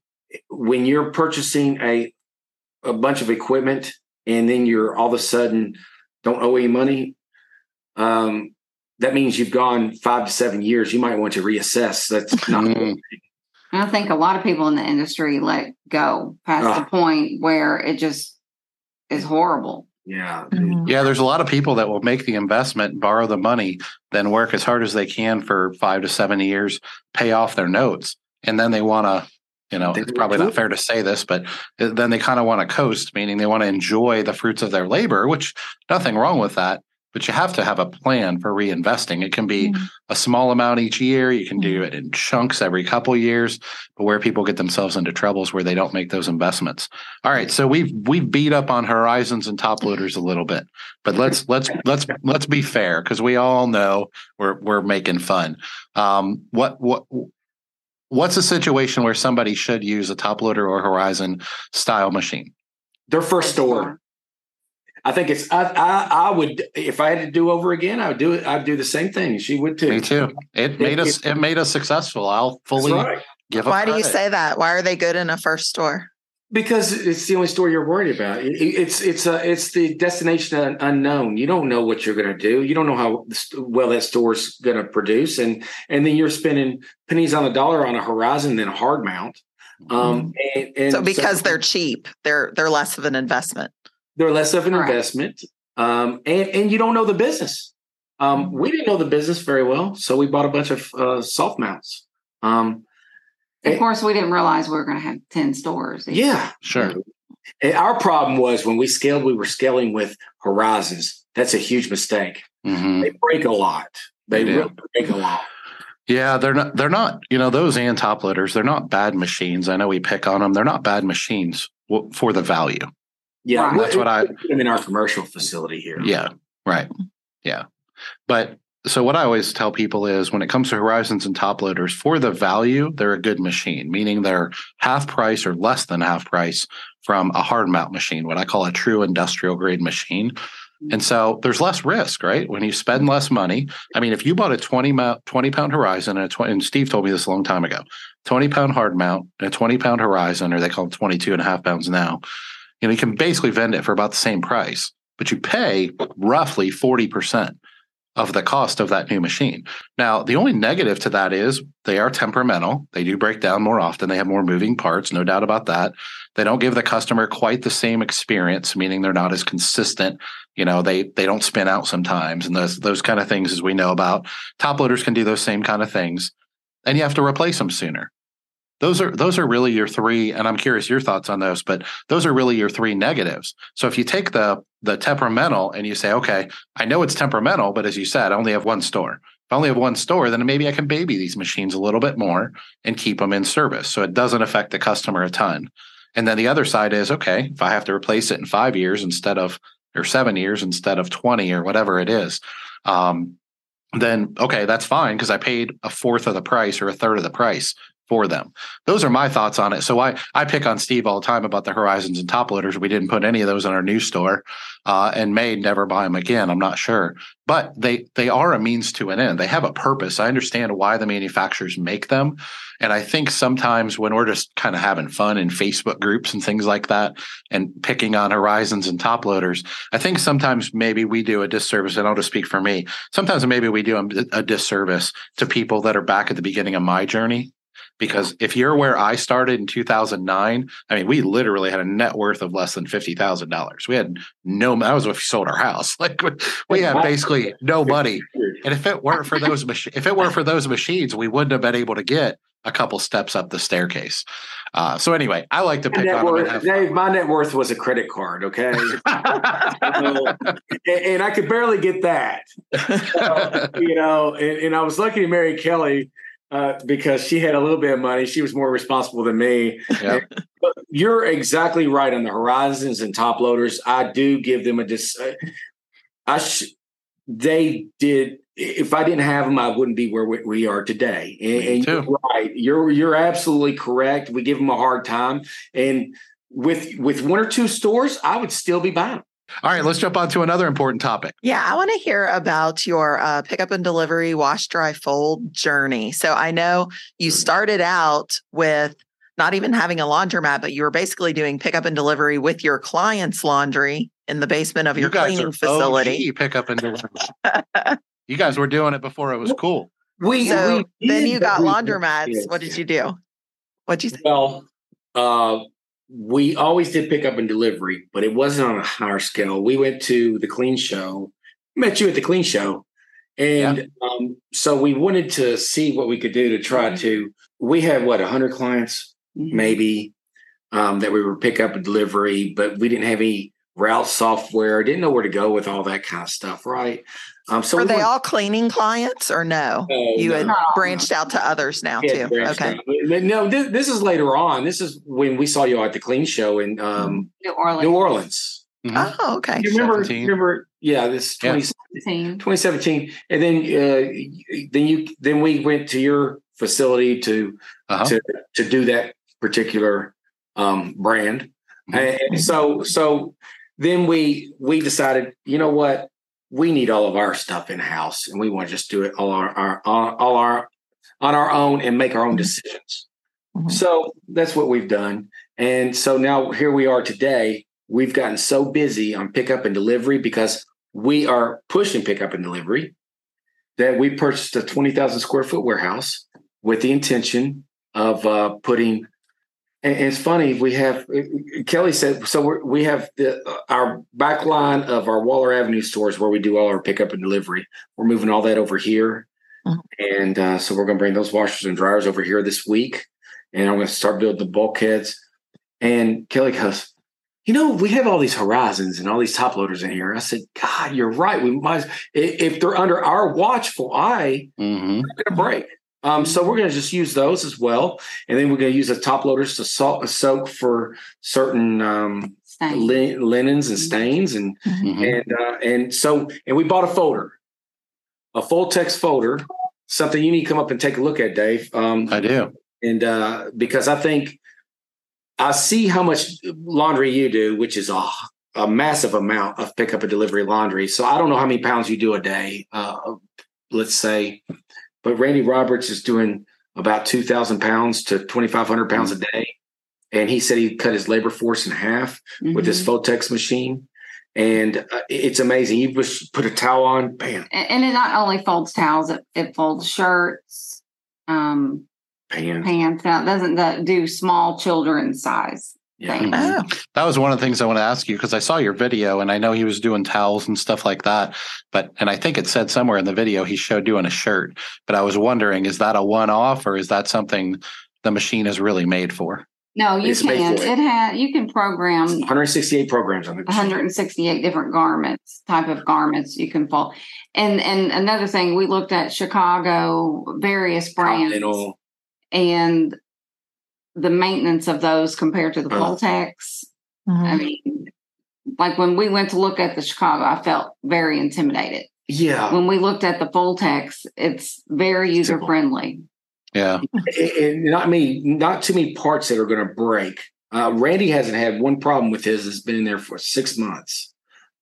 when you're purchasing a a bunch of equipment and then you're all of a sudden don't owe any money, um, that means you've gone five to seven years. You might want to reassess. That's not. Mm-hmm. I think a lot of people in the industry let go past oh. the point where it just is horrible. Yeah. Mm-hmm. Yeah. There's a lot of people that will make the investment, borrow the money, then work as hard as they can for five to seven years, pay off their notes. And then they want to, you know, it's probably not fair to say this, but then they kind of want to coast, meaning they want to enjoy the fruits of their labor, which nothing wrong with that but you have to have a plan for reinvesting. It can be mm-hmm. a small amount each year. You can do mm-hmm. it in chunks every couple years. But where people get themselves into troubles where they don't make those investments. All right, so we've we've beat up on horizons and top loaders a little bit, but let's let's let's let's be fair because we all know we're we're making fun. Um, what what what's a situation where somebody should use a top loader or horizon style machine? Their first store. I think it's I, I, I would if I had to do over again, I would do it. I'd do the same thing. She would too. Me too. It made it, us it, it made us successful. I'll fully right. give. Why do you say that? Why are they good in a first store? Because it's the only store you're worried about. It's it's a it's the destination unknown. You don't know what you're going to do. You don't know how well that store's going to produce, and and then you're spending pennies on the dollar on a Horizon than a hard mount. Um, mm-hmm. and, and so because so, they're cheap, they're they're less of an investment. They're less of an Correct. investment, um, and and you don't know the business. Um, we didn't know the business very well, so we bought a bunch of uh, soft mounts. Um, of and, course, we didn't realize we were going to have ten stores. Either. Yeah, sure. And our problem was when we scaled, we were scaling with horizons. That's a huge mistake. Mm-hmm. They break a lot. They, they really break a lot. Yeah, they're not. They're not. You know, those and top loaders. They're not bad machines. I know we pick on them. They're not bad machines for the value. Yeah, right. that's what I. I'm in our commercial facility here. Yeah, right. Yeah, but so what I always tell people is when it comes to horizons and top loaders, for the value, they're a good machine, meaning they're half price or less than half price from a hard mount machine, what I call a true industrial grade machine. Mm-hmm. And so there's less risk, right? When you spend less money. I mean, if you bought a 20, mount, 20 pound horizon and a 20, and Steve told me this a long time ago, 20 pound hard mount and a 20 pound horizon, or they call them 22 and a half pounds now you know, you can basically vend it for about the same price, but you pay roughly 40% of the cost of that new machine. Now, the only negative to that is they are temperamental. They do break down more often. They have more moving parts, no doubt about that. They don't give the customer quite the same experience, meaning they're not as consistent. You know, they they don't spin out sometimes and those those kind of things as we know about. Top loaders can do those same kind of things. And you have to replace them sooner those are those are really your three and i'm curious your thoughts on those but those are really your three negatives. So if you take the the temperamental and you say okay i know it's temperamental but as you said i only have one store. If i only have one store then maybe i can baby these machines a little bit more and keep them in service so it doesn't affect the customer a ton. And then the other side is okay if i have to replace it in five years instead of or seven years instead of 20 or whatever it is um, then okay, that's fine because I paid a fourth of the price or a third of the price for them. Those are my thoughts on it. So I I pick on Steve all the time about the Horizons and top loaders. We didn't put any of those in our new store, uh, and may never buy them again. I'm not sure, but they they are a means to an end. They have a purpose. I understand why the manufacturers make them, and I think sometimes when we're just kind of having fun in Facebook groups and things like that, and picking on Horizons and top loaders, I think sometimes maybe we do a disservice. And I'll just speak for me. Sometimes maybe we do a, a disservice to people that are back at the beginning of my journey because if you're where I started in 2009, I mean, we literally had a net worth of less than $50,000. We had no, that was if we sold our house. Like we had basically no money. And if it weren't for those, machines, if it weren't for those machines, we wouldn't have been able to get a couple steps up the staircase. Uh, so anyway, I like to pick net on them worth, Dave, my net worth was a credit card, okay? and, and I could barely get that. So, you know, and, and I was lucky to marry Kelli uh, because she had a little bit of money. She was more responsible than me. Yep. But you're exactly right on the horizons and top loaders. I do give them a dis. uh, I sh- they did. If I didn't have them, I wouldn't be where we, we are today. And, and you're right. You're you're absolutely correct. We give them a hard time, and with with one or two stores, I would still be buying. All right, let's jump on to another important topic. Yeah, I want to hear about your uh, pickup and delivery wash, dry, fold journey. So I know you started out with not even having a laundromat, but you were basically doing pickup and delivery with your client's laundry in the basement of your you guys cleaning are facility. OG pick up and deliver. you guys were doing it before it was cool. We, So we then you got laundromats. Yes, What did you do? What'd you say? Well, uh, we always did pickup and delivery, but it wasn't on a higher scale. We went to the clean show, met you at the clean show. And um, so we wanted to see what we could do to try to. We had what, 100 clients, Mhm. maybe, um, that we were pick up and delivery, but we didn't have any route software, didn't know where to go with all that kind of stuff, right? Um, so Were we they all cleaning clients or no? No, you no. had No. branched out to others now Yeah, too. Okay. out. No, this, this is later on. This is when we saw you at the clean show in um, New Orleans. New Orleans. Mhm. Oh, okay. You remember? Remember? Yeah, this Yeah. 20, 17. 2017, and then uh, then you then we went to your facility to Uh-huh. to to do that particular um, brand, Mhm. and so so then we we decided, you know what, we need all of our stuff in house, and we want to just do it all our, our all our on our own and make our own decisions. Mhm. So that's what we've done, and so now here we are today. We've gotten so busy on pickup and delivery because we are pushing pickup and delivery that we purchased a 20,000 square foot warehouse with the intention of uh, putting. And it's funny, we have Kelli said so. We're, we have the, our back line of our Waller Avenue stores where we do all our pickup and delivery. We're moving all that over here, Mhm. and uh, so we're going to bring those washers and dryers over here this week, and I'm going to start building the bulkheads. And Kelli goes, you know, we have all these horizons and all these top loaders in here. I said, God, you're right. We might, if they're under our watchful eye, Mhm. they're going to break. Um, so we're going to just use those as well, and then we're going to use the top loaders to salt, soak for certain um, Stain. li- linens and stains, and Mhm. and uh, and so and we bought a folder, a Foltex folder, something you need to come up and take a look at, Dave. Um, I do. and uh, because I think I see how much laundry you do, which is a a massive amount of pickup and delivery laundry. So I don't know how many pounds you do a day. Uh, let's say, but Randy Roberts is doing about two thousand pounds to twenty five hundred pounds a day, and he said he cut his labor force in half with this Mhm. Foltex machine. And uh, it's amazing. You just put a towel on, bam, And and it not only folds towels, it, it folds shirts, um, pan. pants. Now doesn't that do small children size Yeah. things. Mm-hmm. Oh, That was one of the things I want to ask you because I saw your video and I know he was doing towels and stuff like that. But and I think it said somewhere in the video he showed doing a shirt. But I was wondering, is that a one off or is that something the machine is really made for? No, you It's can. for it. It had you can program 168 programs on the 168 different garments, type of garments you can fold. And and another thing, we looked at Chicago, various brands, Continental. and the maintenance of those compared to the Uh. Foltex. I mhm. mean, like when we went to look at the Chicago, I felt very intimidated. Yeah. When we looked at the Foltex, it's very user friendly. Yeah. and and not me, not too many parts that are going to break. Uh, Randy hasn't had one problem with his. It's been in there for six months.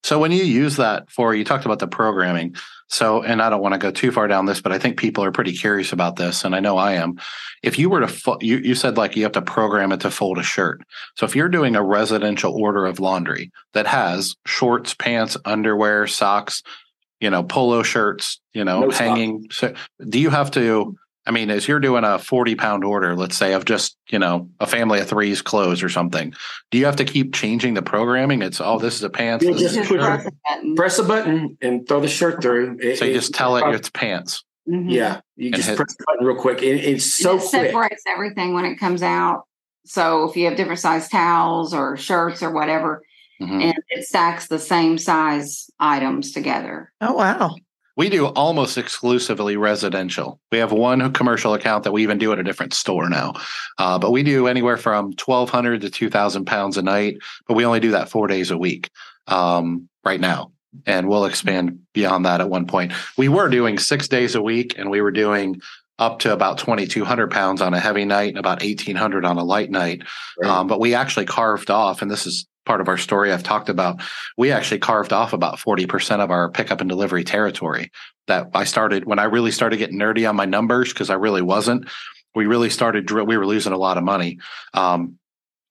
So when you use that for, you talked about the programming. So, and I don't want to go too far down this, but I think people are pretty curious about this, and I know I am. If you were to, fo- you you said like you have to program it to fold a shirt. So if you're doing a residential order of laundry that has shorts, pants, underwear, socks, you know, polo shirts, you know, No hanging. So do you have to? I mean, as you're doing a 40 pound order, let's say of just, you know, a family of threes clothes or something, do you have to keep changing the programming? It's, oh, this is a pants. You just put press a button. Press a button and throw the shirt through. It- So you it- just tell it it's pants. Mhm. Yeah, you And just hit- press the button real quick. It, it's so it quick. separates everything when it comes out. So if you have different size towels or shirts or whatever, Mhm. and it stacks the same size items together. Oh, wow. We do almost exclusively residential. We have one commercial account that we even do at a different store now. Uh, but we do anywhere from 1,200 to 2,000 pounds a night, but we only do that four days a week um, right now. And we'll expand beyond that at one point. We were doing six days a week and we were doing up to about 2,200 pounds on a heavy night and about 1,800 on a light night. Right. Um, but we actually carved off, and this is part of our story I've talked about. We actually carved off about 40% of our pickup and delivery territory that I started when I really started getting nerdy on my numbers because I really wasn't. We really started, we were losing a lot of money. Um,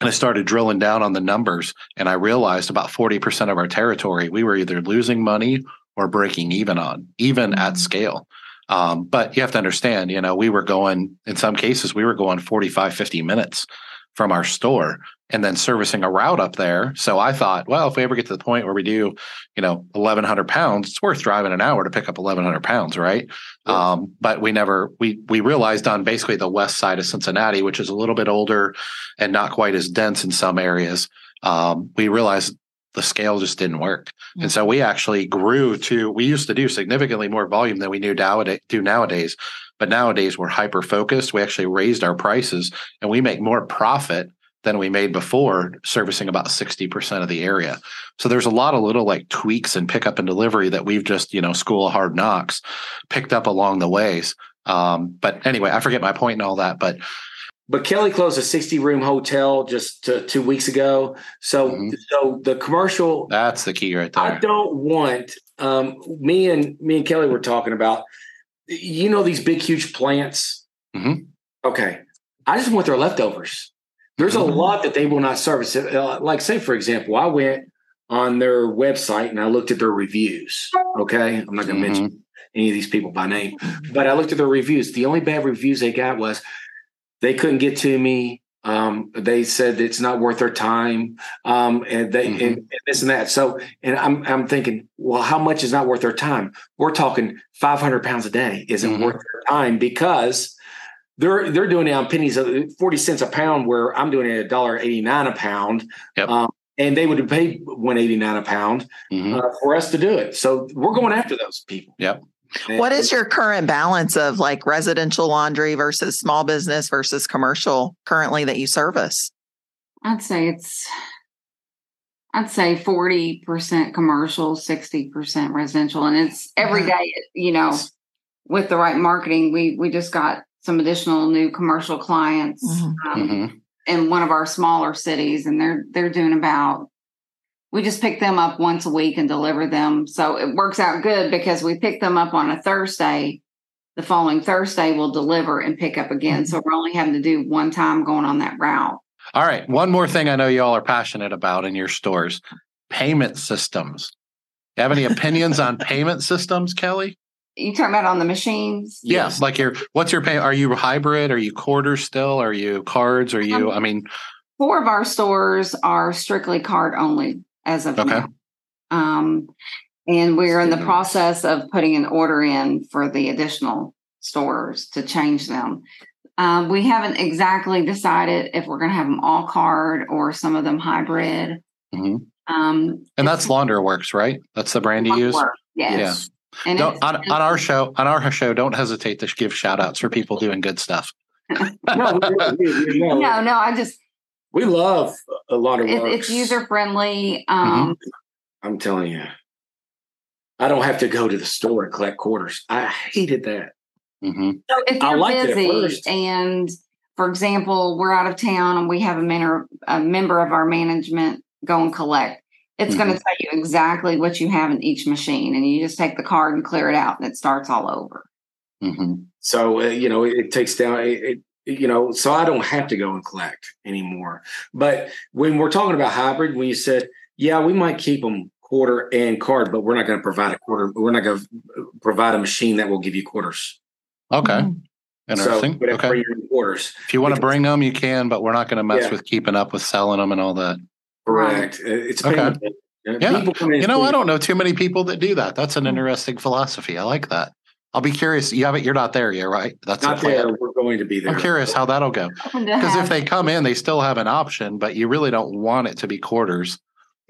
and I started drilling down on the numbers, and I realized about 40% of our territory, we were either losing money or breaking even on, even at scale. Um, but you have to understand, you know, we were going, in some cases, we were going 45, 50 minutes from our store and then servicing a route up there. So I thought, well, if we ever get to the point where we do, you know, 1100 pounds, it's worth driving an hour to pick up 1100 pounds. Right. Yeah. Um, but we never, we, we realized on basically the west side of Cincinnati, which is a little bit older and not quite as dense in some areas. Um, we realized the scale just didn't work. And so we actually grew to, we used to do significantly more volume than we knew nowadays, do nowadays. But nowadays we're hyper focused. We actually raised our prices and we make more profit than we made before, servicing about 60% of the area. So there's a lot of little like tweaks and pickup and delivery that we've just, you know, school of hard knocks picked up along the ways. Um, but anyway, I forget my point and all that. But But Kelli closed a 60 room hotel just uh, two weeks ago. So, Mhm. so the commercial, that's the key right there. I don't want, um, me and me and Kelly were talking about, you know, these big, huge plants. Mhm. Okay. I just want their leftovers. There's a lot that they will not service. Uh, Like, say, for example, I went on their website and I looked at their reviews. Okay. I'm not going to Mhm. mention any of these people by name, but I looked at their reviews. The only bad reviews they got was they couldn't get to me. Um, they said it's not worth their time, um, and they Mhm. and, and this and that. So, and I'm I'm thinking, well, how much is not worth their time? We're talking 500 pounds a day isn't Mhm. worth their time because they're they're doing it on pennies, of 40 cents a pound, where I'm doing it at dollar 89 a pound. Yep. Um, and they would have paid 189 a pound Mhm. uh, for us to do it. So we're going after those people. Yep. And- What is your current balance of like residential laundry versus small business versus commercial currently that you service? I'd say it's I'd say 40% commercial, 60% residential. And it's every Mhm. you know, with the right marketing, we we just got some additional new commercial clients Mhm. um, Mhm. in one of our smaller cities and they're they're doing about we just pick them up once a week and deliver them. So it works out good because we pick them up on a Thursday. The following Thursday we'll deliver and pick up again. So we're only having to do one time going on that route. All right. One more thing I know y'all are passionate about in your stores payment systems. You have any opinions on payment systems, Kelli? You talking about on the machines? Yes. Like your what's your pay? Are you hybrid? Are you quarter still? Are you cards? Are you, Um, I mean, Four of our stores are strictly card only as of Okay. now. Um, and we're in the process of putting an order in for the additional stores to change them. Um, we haven't exactly decided if we're going to have them all card or some of them hybrid. Mhm. Um, and that's LaundroWorks, right? That's the brand you use? Yes. And Don't, on, on our show, on our show, don't hesitate to give shout outs for people doing good stuff. no, no, no, no, I just we love a lot of it, it's user friendly. Um, I'm telling you, I don't have to go to the store and collect quarters. I hated that. Mm-hmm. So if I you're liked it busy first. and, for example, we're out of town and we have a, member a member of our management go and collect, it's going Mm-hmm. to tell you exactly what you have in each machine, and you just take the card and clear it out, and it starts all over. hmm So uh, you know, it, it takes down. It, it, you know, so I don't have to go and collect anymore. But when we're talking about hybrid, when you said, yeah, we might keep them quarter and card, but we're not going to provide a quarter. We're not going to provide a machine that will give you quarters. Okay. Mhm. Interesting. So, but okay. bring your own quarters. If you want to bring them, you can, but we're not going to mess Yeah. with keeping up with selling them and all that. Correct. Uh, It's Okay. payment. Uh, Yeah. Come in You know, and I don't know too many people that do that. That's an Hmm. interesting philosophy. I like that. I'll be curious. You haven't. You're not there yet, right? That's not the there. We're going to be there. I'm curious how that'll go. Because if they come in, they still have an option, but you really don't want it to be quarters.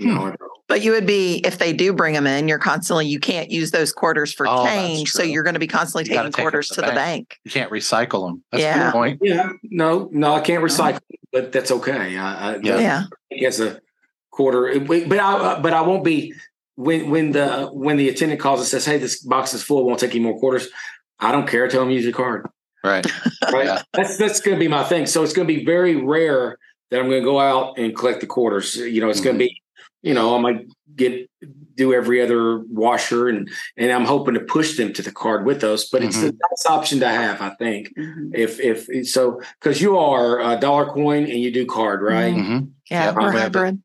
Hmm. But you would be if they do bring them in, you're constantly you can't use those quarters for oh, change, so you're going to be constantly you taking quarters to, the, to bank. the, bank. You can't recycle them. That's yeah. point. Yeah, no, no, I can't recycle, but that's okay. I, I, yeah, as a quarter, but I but I won't be when when the when the attendant calls and says, "Hey, this box is full, won't take any more quarters." I don't care. Tell them use your card. Right. right. Yeah. That's that's going to be my thing. So it's going to be very rare that I'm going to go out and collect the quarters. You know, it's mm-hmm. going to be, you know, I might get do every other washer and and I'm hoping to push them to the card with those. But mm-hmm. it's the mm-hmm. best option to have, I think. Mm-hmm. If if so, because you are a dollar coin and you do card, right? Mm-hmm. Yeah, yeah, we're hybrid.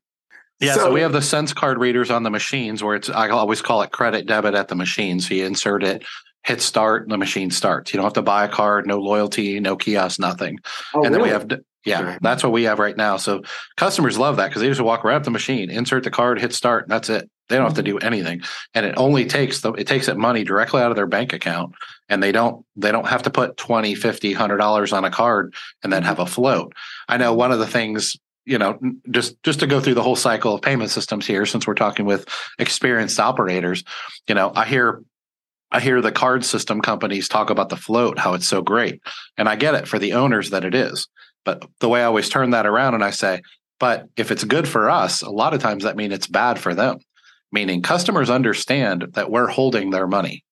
Yeah, so, so, we have the Sense card readers on the machines where it's I always call it credit debit at the machine. So you insert it, hit start, and the machine starts. You don't have to buy a card, no loyalty, no kiosk, nothing. Oh, and then we have yeah, that's what we have right now. So customers love that because they just walk right up the machine, insert the card, hit start, and that's it. They don't have to mm-hmm. do anything, and it only takes the it takes that money directly out of their bank account, and they don't they don't have to put 20 50 100 dollars on a card and then have a float. I know one of the things you know just just to go through the whole cycle of payment systems here since we're talking with experienced operators you know i hear i hear the card system companies talk about the float how it's so great and i get it for the owners that it is. But the way i always turn that around and i say but if it's good for us a lot of times that means it's bad for them. Meaning customers understand that we're holding their money.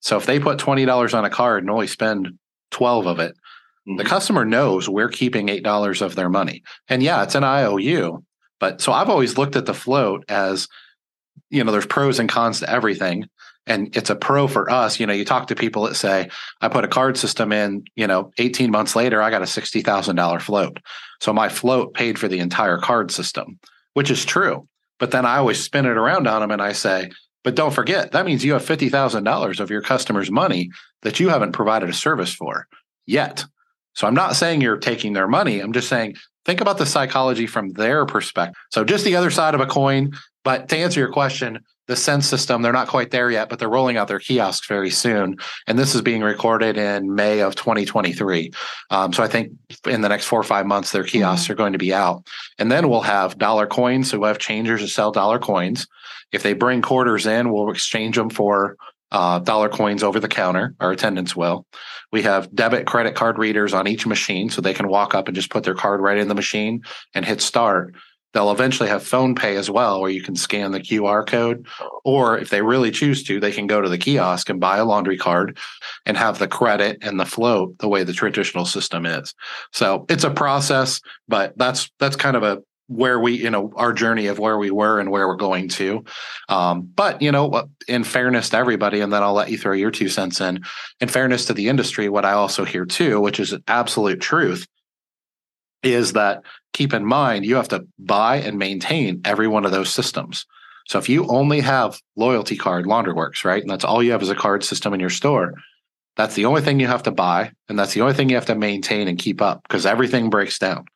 So if they put $20 on a card and only spend 12 of it the mm-hmm. customer knows we're keeping $8 of their money. And yeah, it's an IOU. But so I've always looked at the float as, you know, there's pros and cons to everything. And it's a pro for us. You know, you talk to people that say, I put a card system in, you know, 18 months later, I got a $60,000 float. So my float paid for the entire card system, which is true. But then I always spin it around on them and I say, but don't forget, that means you have $50,000 of your customer's money that you haven't provided a service for yet. So I'm not saying you're taking their money. I'm just saying think about the psychology from their perspective. So just the other side of a coin. But to answer your question, the Sense system, they're not quite there yet, but they're rolling out their kiosks very soon. And this is being recorded in May of 2023. Um, so I think in the next four or five months, their kiosks mm-hmm. are going to be out. And then we'll have dollar coins. So we'll have changers to sell dollar coins. If they bring quarters in, we'll exchange them for uh, dollar coins over the counter. Our attendants will. We have debit credit card readers on each machine so they can walk up and just put their card right in the machine and hit start. They'll eventually have phone pay as well, where you can scan the QR code. Or if they really choose to, they can go to the kiosk and buy a laundry card and have the credit and the float the way the traditional system is. So it's a process, but that's that's kind of a where we you know our journey of where we were and where we're going to. Um, but you know in fairness to everybody and then i'll let you throw your two cents in in fairness to the industry what i also hear too which is absolute truth is that keep in mind you have to buy and maintain every one of those systems. So if you only have loyalty card LaundroWorks right and that's all you have is a card system in your store that's the only thing you have to buy and that's the only thing you have to maintain and keep up because everything breaks down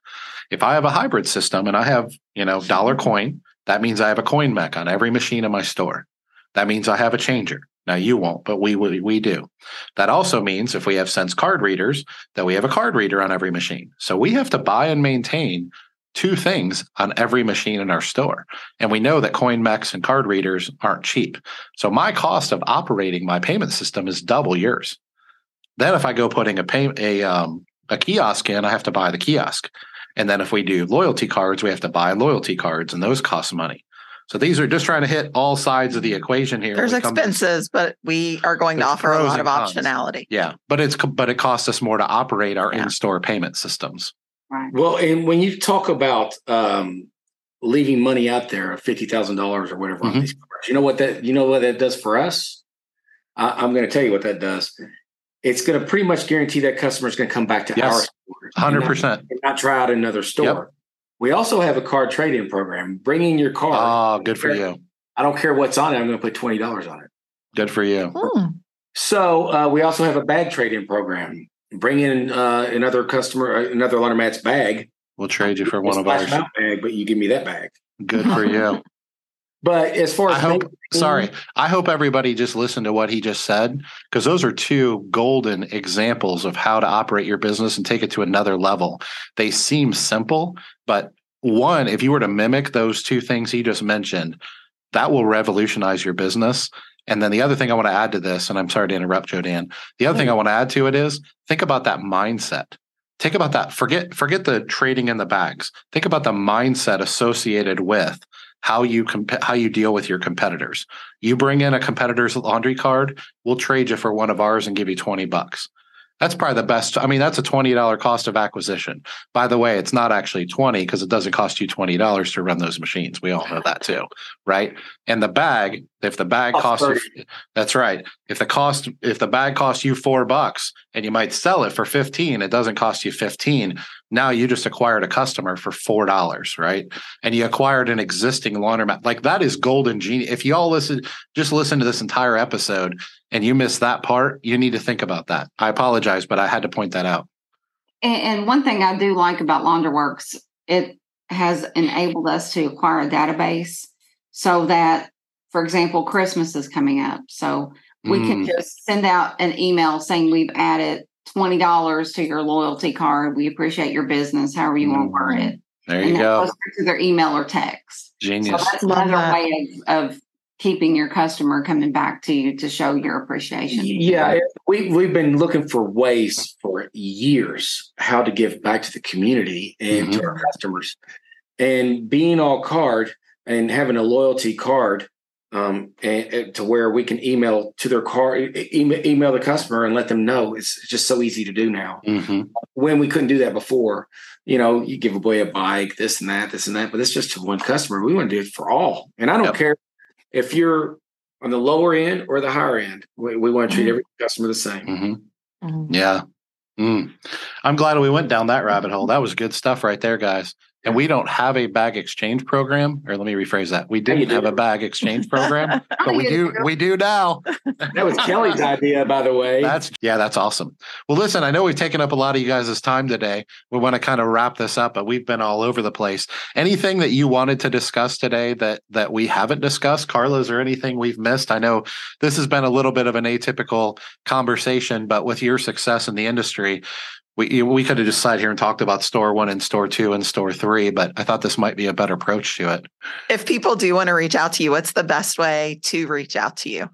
if I have a hybrid system and I have, you know, dollar coin, that means I have a coin mech on every machine in my store. That means I have a changer. Now you won't, but we we, we do. That also means if we have Sense card readers, that we have a card reader on every machine. So we have to buy and maintain two things on every machine in our store. And we know that coin mechs and card readers aren't cheap. So my cost of operating my payment system is double yours. Then if I go putting a pay a um, a kiosk in, I have to buy the kiosk. And then if we do loyalty cards, we have to buy loyalty cards, and those cost money. So these are just trying to hit all sides of the equation here. There's expenses, to, but we are going to offer a lot of optionality. Yeah, but it's but it costs us more to operate our yeah. in-store payment systems. Right. Well, and when you talk about um, leaving money out there, fifty thousand dollars or whatever mm-hmm. on these cards, you know what that you know what that does for us. I, I'm going to tell you what that does it's going to pretty much guarantee that customer is going to come back to yes, our store. Hundred percent. Not try out another store. Yep. We also have a car trade-in program. Bringing your car. Oh, good for you. I don't care what's on it. I'm going to put twenty dollars on it. Good for you. Hmm. So uh, we also have a bag trade-in program. Bring in uh, another customer, uh, another laundromat's bag. We'll trade you for one of ours. Bag, but you give me that bag. Good for you. But as far as I hope, sorry, I hope everybody just listened to what he just said because those are two golden examples of how to operate your business and take it to another level. They seem simple, but one, if you were to mimic those two things he just mentioned, that will revolutionize your business. And then the other thing I want to add to this, and I'm sorry to interrupt, Joe Dan. The other thing I want to add to it is think about that mindset. Think about that. Forget forget the trading in the bags. Think about the mindset associated with how you comp- how you deal with your competitors. You bring in a competitor's laundry card, we'll trade you for one of ours and give you 20 bucks. That's probably the best. I mean, that's a $20 cost of acquisition. By the way, it's not actually 20 because it doesn't cost you $20 to run those machines. We all know that too, right? And the bag, if the bag Costs costs you, that's right. If the cost if the bag costs you 4 bucks and you might sell it for 15, it doesn't cost you 15. Now you just acquired a customer for $4, right? And you acquired an existing laundromat. Like that is golden genius. If you all listen just listen to this entire episode and you miss that part, you need to think about that. I apologize, but I had to point that out. And, and one thing I do like about LaundroWorks, it has enabled us to acquire a database so that, for example, Christmas is coming up. So we can Mm, just send out an email saying we've added $20 to your loyalty card. We appreciate your business, however you want to word it. there and you that go. to their email or text. So Genius. that's Love another that. way of, of keeping your customer coming back to you to show your appreciation. Yeah, we we've been looking for ways for years how to give back to the community and to our customers, and being all card and having a loyalty card, um, and, and to where we can email to their card, e- email, email the customer and let them know. It's just so easy to do now. hmm When we couldn't do that before, you know, you give away a bike, this and that, this and that, but it's just to one customer. We want to do it for all, and I don't Yep. care if you're on the lower end or the higher end. We, we want to treat Mhm. every customer the same. hmm Mhm. Yeah. Mm. I'm glad we went down that rabbit hole. That was good stuff right there, guys. And we don't have a bag exchange program, or let me rephrase that. We Yeah, you didn't have a bag exchange program, but we do. do. We do now. That was Kelli's idea, by the way. That's yeah, that's awesome. Well, listen, I know we've taken up a lot of you guys' time today. We want to kind of wrap this up, but we've been all over the place. Anything that you wanted to discuss today that that we haven't discussed, Carla? Is there anything we've missed? I know this has been a little bit of an atypical conversation, but with your success in the industry, we we could have just sat here and talked about store one and store two and store three, but I thought this might be a better approach to it. If people do want to reach out to you, what's the best way to reach out to you?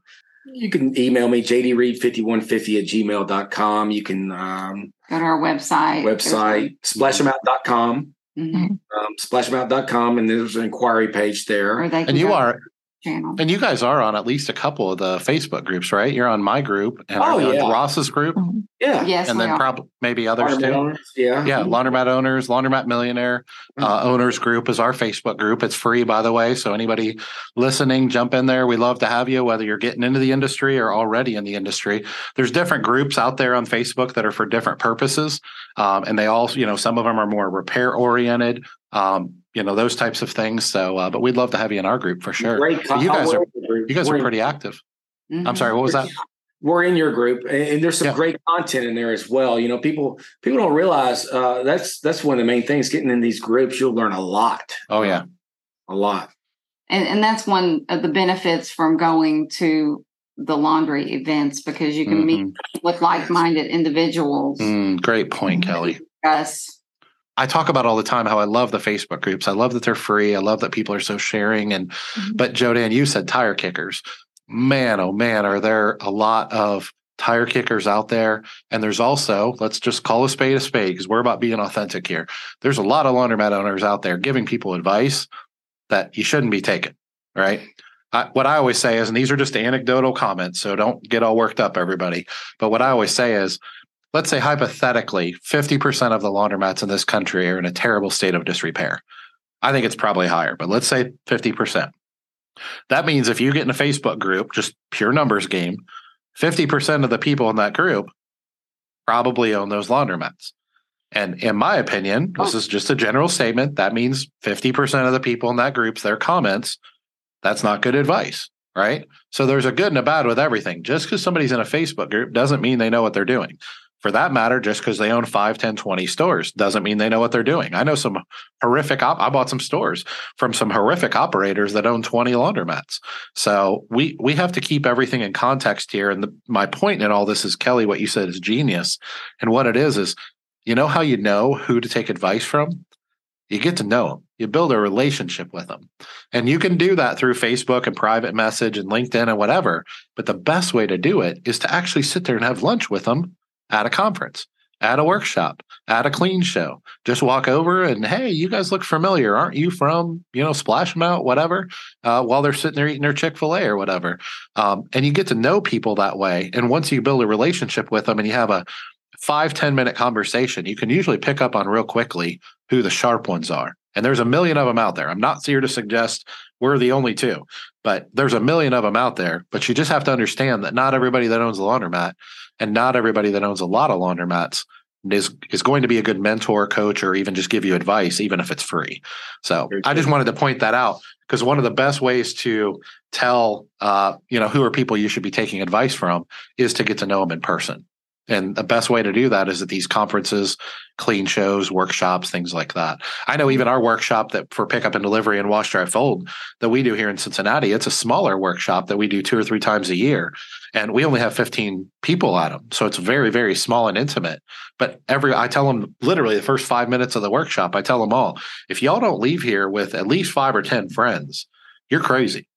you can email me, jdreed5150 at gmail.com. You can um, Go to our website. website, splashemout.com. Mhm. Um, splashemout.com, and there's an inquiry page there. Or they can And you go are our channel. and you guys are on at least a couple of the Facebook groups, right? You're on my group and Oh, yeah. Ross's group. Yeah. Yes, and then probably maybe others Laundromat too. owners, Yeah. Yeah, laundromat owners, laundromat millionaire uh, owners group is our Facebook group. It's free, by the way. So anybody listening, jump in there. We love to have you, whether you're getting into the industry or already in the industry. There's different groups out there on Facebook that are for different purposes, um, and they all, you know, some of them are more repair oriented. Um, you know those types of things. So, uh, but we'd love to have you in our group for sure. Great. But you guys we're are in the group. you guys We're are in- pretty active. I'm Mhm. sorry, what was that? We're in your group, and, and there's some Yeah. great content in there as well. You know, people people don't realize uh, that's that's one of the main things. Getting in these groups, you'll learn a lot, Oh yeah, a lot. And, and that's one of the benefits from going to the laundry events because you can meet with like-minded individuals. Mm, great point, Kelli. Us. I talk about all the time how I love the Facebook groups. I love that they're free. I love that people are so sharing. And mm-hmm. but Joe Dan, you said tire kickers. Man, oh man, are there a lot of tire kickers out there? And there's also, let's just call a spade a spade because we're about being authentic here. There's a lot of laundromat owners out there giving people advice that you shouldn't be taking, right? I, what I always say is, and these are just anecdotal comments, so don't get all worked up, everybody. But what I always say is, let's say hypothetically 50% of the laundromats in this country are in a terrible state of disrepair. I think it's probably higher, but let's say 50%. That means if you get in a Facebook group, just pure numbers game, 50% of the people in that group probably own those laundromats. And in my opinion, this oh. is just a general statement. That means 50% of the people in that group's their comments. That's not good advice, right? So there's a good and a bad with everything. Just because somebody's in a Facebook group doesn't mean they know what they're doing. For that matter, just because they own 5, 10, 20 stores doesn't mean they know what they're doing. I know some horrific, op- I bought some stores from some horrific operators that own 20 laundromats. So we, we have to keep everything in context here. And the, my point in all this is, Kelli, what you said is genius. And what it is, is you know how you know who to take advice from? You get to know them. You build a relationship with them. And you can do that through Facebook and private message and LinkedIn and whatever. But the best way to do it is to actually sit there and have lunch with them at a conference, at a workshop, at a clean show. Just walk over and, hey, you guys look familiar. Aren't you from, you know, Splash 'Em Out, whatever, uh, while they're sitting there eating their Chick fil A or whatever. Um, and you get to know people that way. And once you build a relationship with them and you have a five ten minute conversation, you can usually pick up on real quickly who the sharp ones are. And there's a million of them out there. I'm not here to suggest we're the only two, but there's a million of them out there. But you just have to understand that not everybody that owns a laundromat and not everybody that owns a lot of laundromats is is going to be a good mentor, coach, or even just give you advice, even if it's free. So I just wanted to point that out because one of the best ways to tell, uh, you know, who are people you should be taking advice from is to get to know them in person. And the best way to do that is at these conferences, clean shows, workshops, things like that. I know even our workshop that for pickup and delivery and wash, dry, fold that we do here in Cincinnati, it's a smaller workshop that we do two or three times a year. And we only have 15 people at them. So it's very, very small and intimate. But every, I tell them literally the first five minutes of the workshop, I tell them all, if y'all don't leave here with at least five or 10 friends, you're crazy.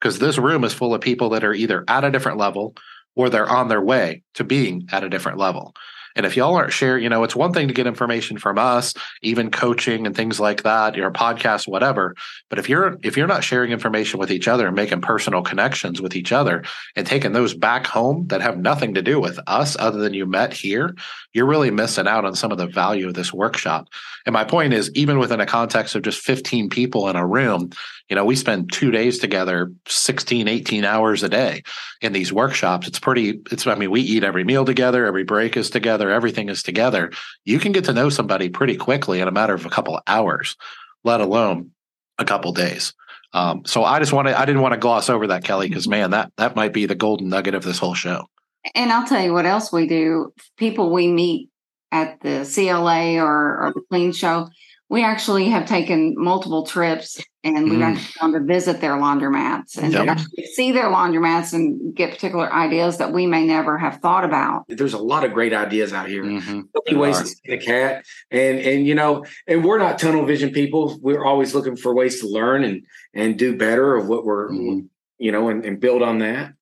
Because this room is full of people that are either at a different level or they're on their way to being at a different level. And if y'all aren't sharing, you know, it's one thing to get information from us, even coaching and things like that, your podcast, whatever. But if you're if you're not sharing information with each other and making personal connections with each other and taking those back home that have nothing to do with us other than you met here, you're really missing out on some of the value of this workshop. And my point is, even within a context of just 15 people in a room, you know, we spend two days together, 16, 18 hours a day in these workshops. It's pretty, it's, I mean, we eat every meal together, every break is together, everything is together. You can get to know somebody pretty quickly in a matter of a couple of hours, let alone a couple days. Um, so I just wanted, I didn't want to gloss over that, Kelli, because man, that that might be the golden nugget of this whole show. And I'll tell you what else we do. People we meet at the CLA or, or the Clean Show, we actually have taken multiple trips and we've mm. actually gone to visit their laundromats and yep. actually see their laundromats and get particular ideas that we may never have thought about. There's a lot of great ideas out here. Mm-hmm. So many ways to skin a cat, and and you know, and we're not tunnel vision people. We're always looking for ways to learn and and do better of what we're, mm-hmm. you know, and, and, build on that.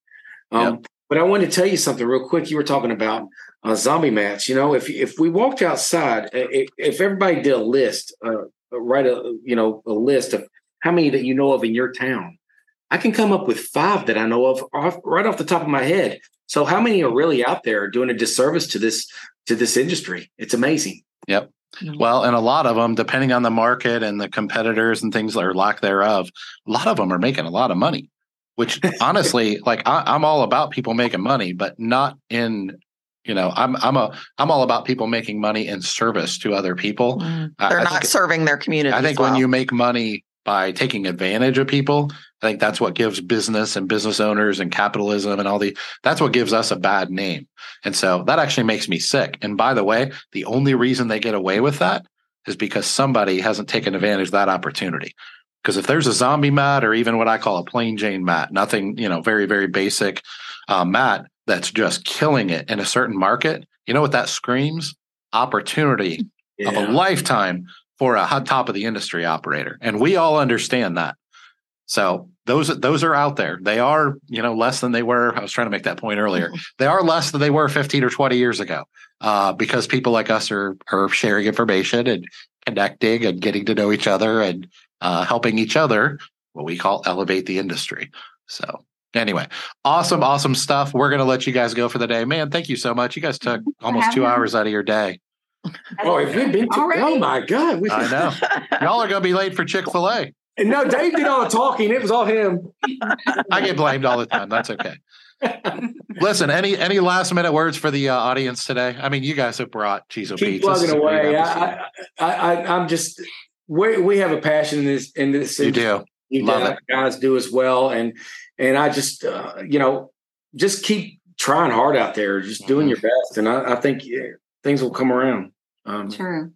Um, yep. But I wanted to tell you something real quick. You were talking about uh, zombie mats. You know, if if we walked outside, if, if everybody did a list, uh, write a you know a list of how many that you know of in your town, I can come up with five that I know of off, right off the top of my head. So how many are really out there doing a disservice to this to this industry? It's amazing. Yep. Well, and a lot of them, depending on the market and the competitors and things or lack thereof, a lot of them are making a lot of money. Which honestly, like I, I'm all about people making money, but not in you know i'm i'm a i'm all about people making money in service to other people mm. they're I, not think, serving their community i think well. when you make money by taking advantage of people i think that's what gives business and business owners and capitalism and all the that's what gives us a bad name and so that actually makes me sick and by the way the only reason they get away with that is because somebody hasn't taken advantage of that opportunity because if there's a zombie mat or even what i call a plain jane mat nothing you know very very basic uh, mat that's just killing it in a certain market, you know what that screams? Opportunity yeah. of a lifetime for a top of the industry operator. And we all understand that. So those those are out there. They are, you know, less than they were. I was trying to make that point earlier. They are less than they were 15 or 20 years ago. Uh, because people like us are are sharing information and connecting and getting to know each other and uh, helping each other, what we call elevate the industry. So Anyway, awesome, awesome stuff. We're going to let you guys go for the day. Man, thank you so much. You guys took almost two hours out of your day. Oh, have we been? To, oh my God! We, I know. Y'all are going to be late for Chick Fil A. No, Dave did all the talking. It was all him. I get blamed all the time. That's okay. Listen, any any last minute words for the uh, audience today? I mean, you guys have brought cheese Keep Pizza. plugging away. I, I, I, I'm just we we have a passion in this in this. You do. You Love it. guys do as well, and and I just, uh, you know, just keep trying hard out there, just doing your best, and I, I think yeah, things will come around. Um, True.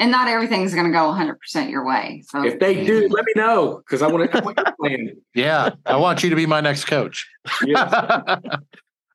And not everything's going to go 100% your way. So if they do, let me know because I want to know what you're playing. Yeah, I want you to be my next coach. Yeah.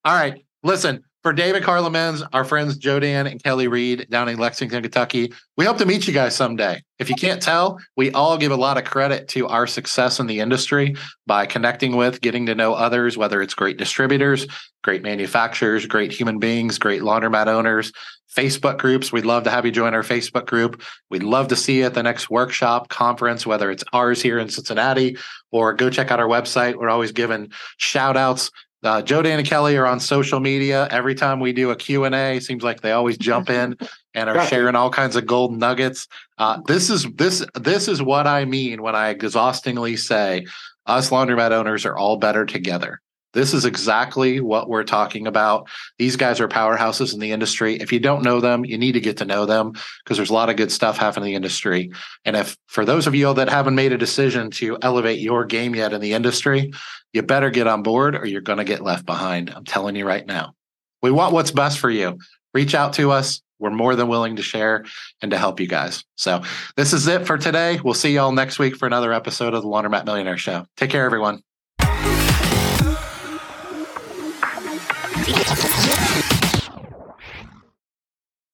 All right. Listen, for Dave and Carla Menz, our friends Joe Dan and Kelli Reed down in Lexington, Kentucky, we hope to meet you guys someday. If you can't tell, we all give a lot of credit to our success in the industry by connecting with, getting to know others, whether it's great distributors, great manufacturers, great human beings, great laundromat owners, Facebook groups. We'd love to have you join our Facebook group. We'd love to see you at the next workshop conference, whether it's ours here in Cincinnati or go check out our website. We're always giving shout outs uh, Joe, Dan, and Kelli are on social media. Every time we do a Q&A, seems like they always jump in and are sharing all kinds of gold nuggets. Uh, this is this this is what I mean when I exhaustingly say us laundromat owners are all better together. This is exactly what we're talking about. These guys are powerhouses in the industry. If you don't know them, you need to get to know them because there's a lot of good stuff happening in the industry. And if for those of you that haven't made a decision to elevate your game yet in the industry, you better get on board or you're going to get left behind. I'm telling you right now. We want what's best for you. Reach out to us. We're more than willing to share and to help you guys. So, this is it for today. We'll see y'all next week for another episode of the Laundromat Millionaire Show. Take care, everyone.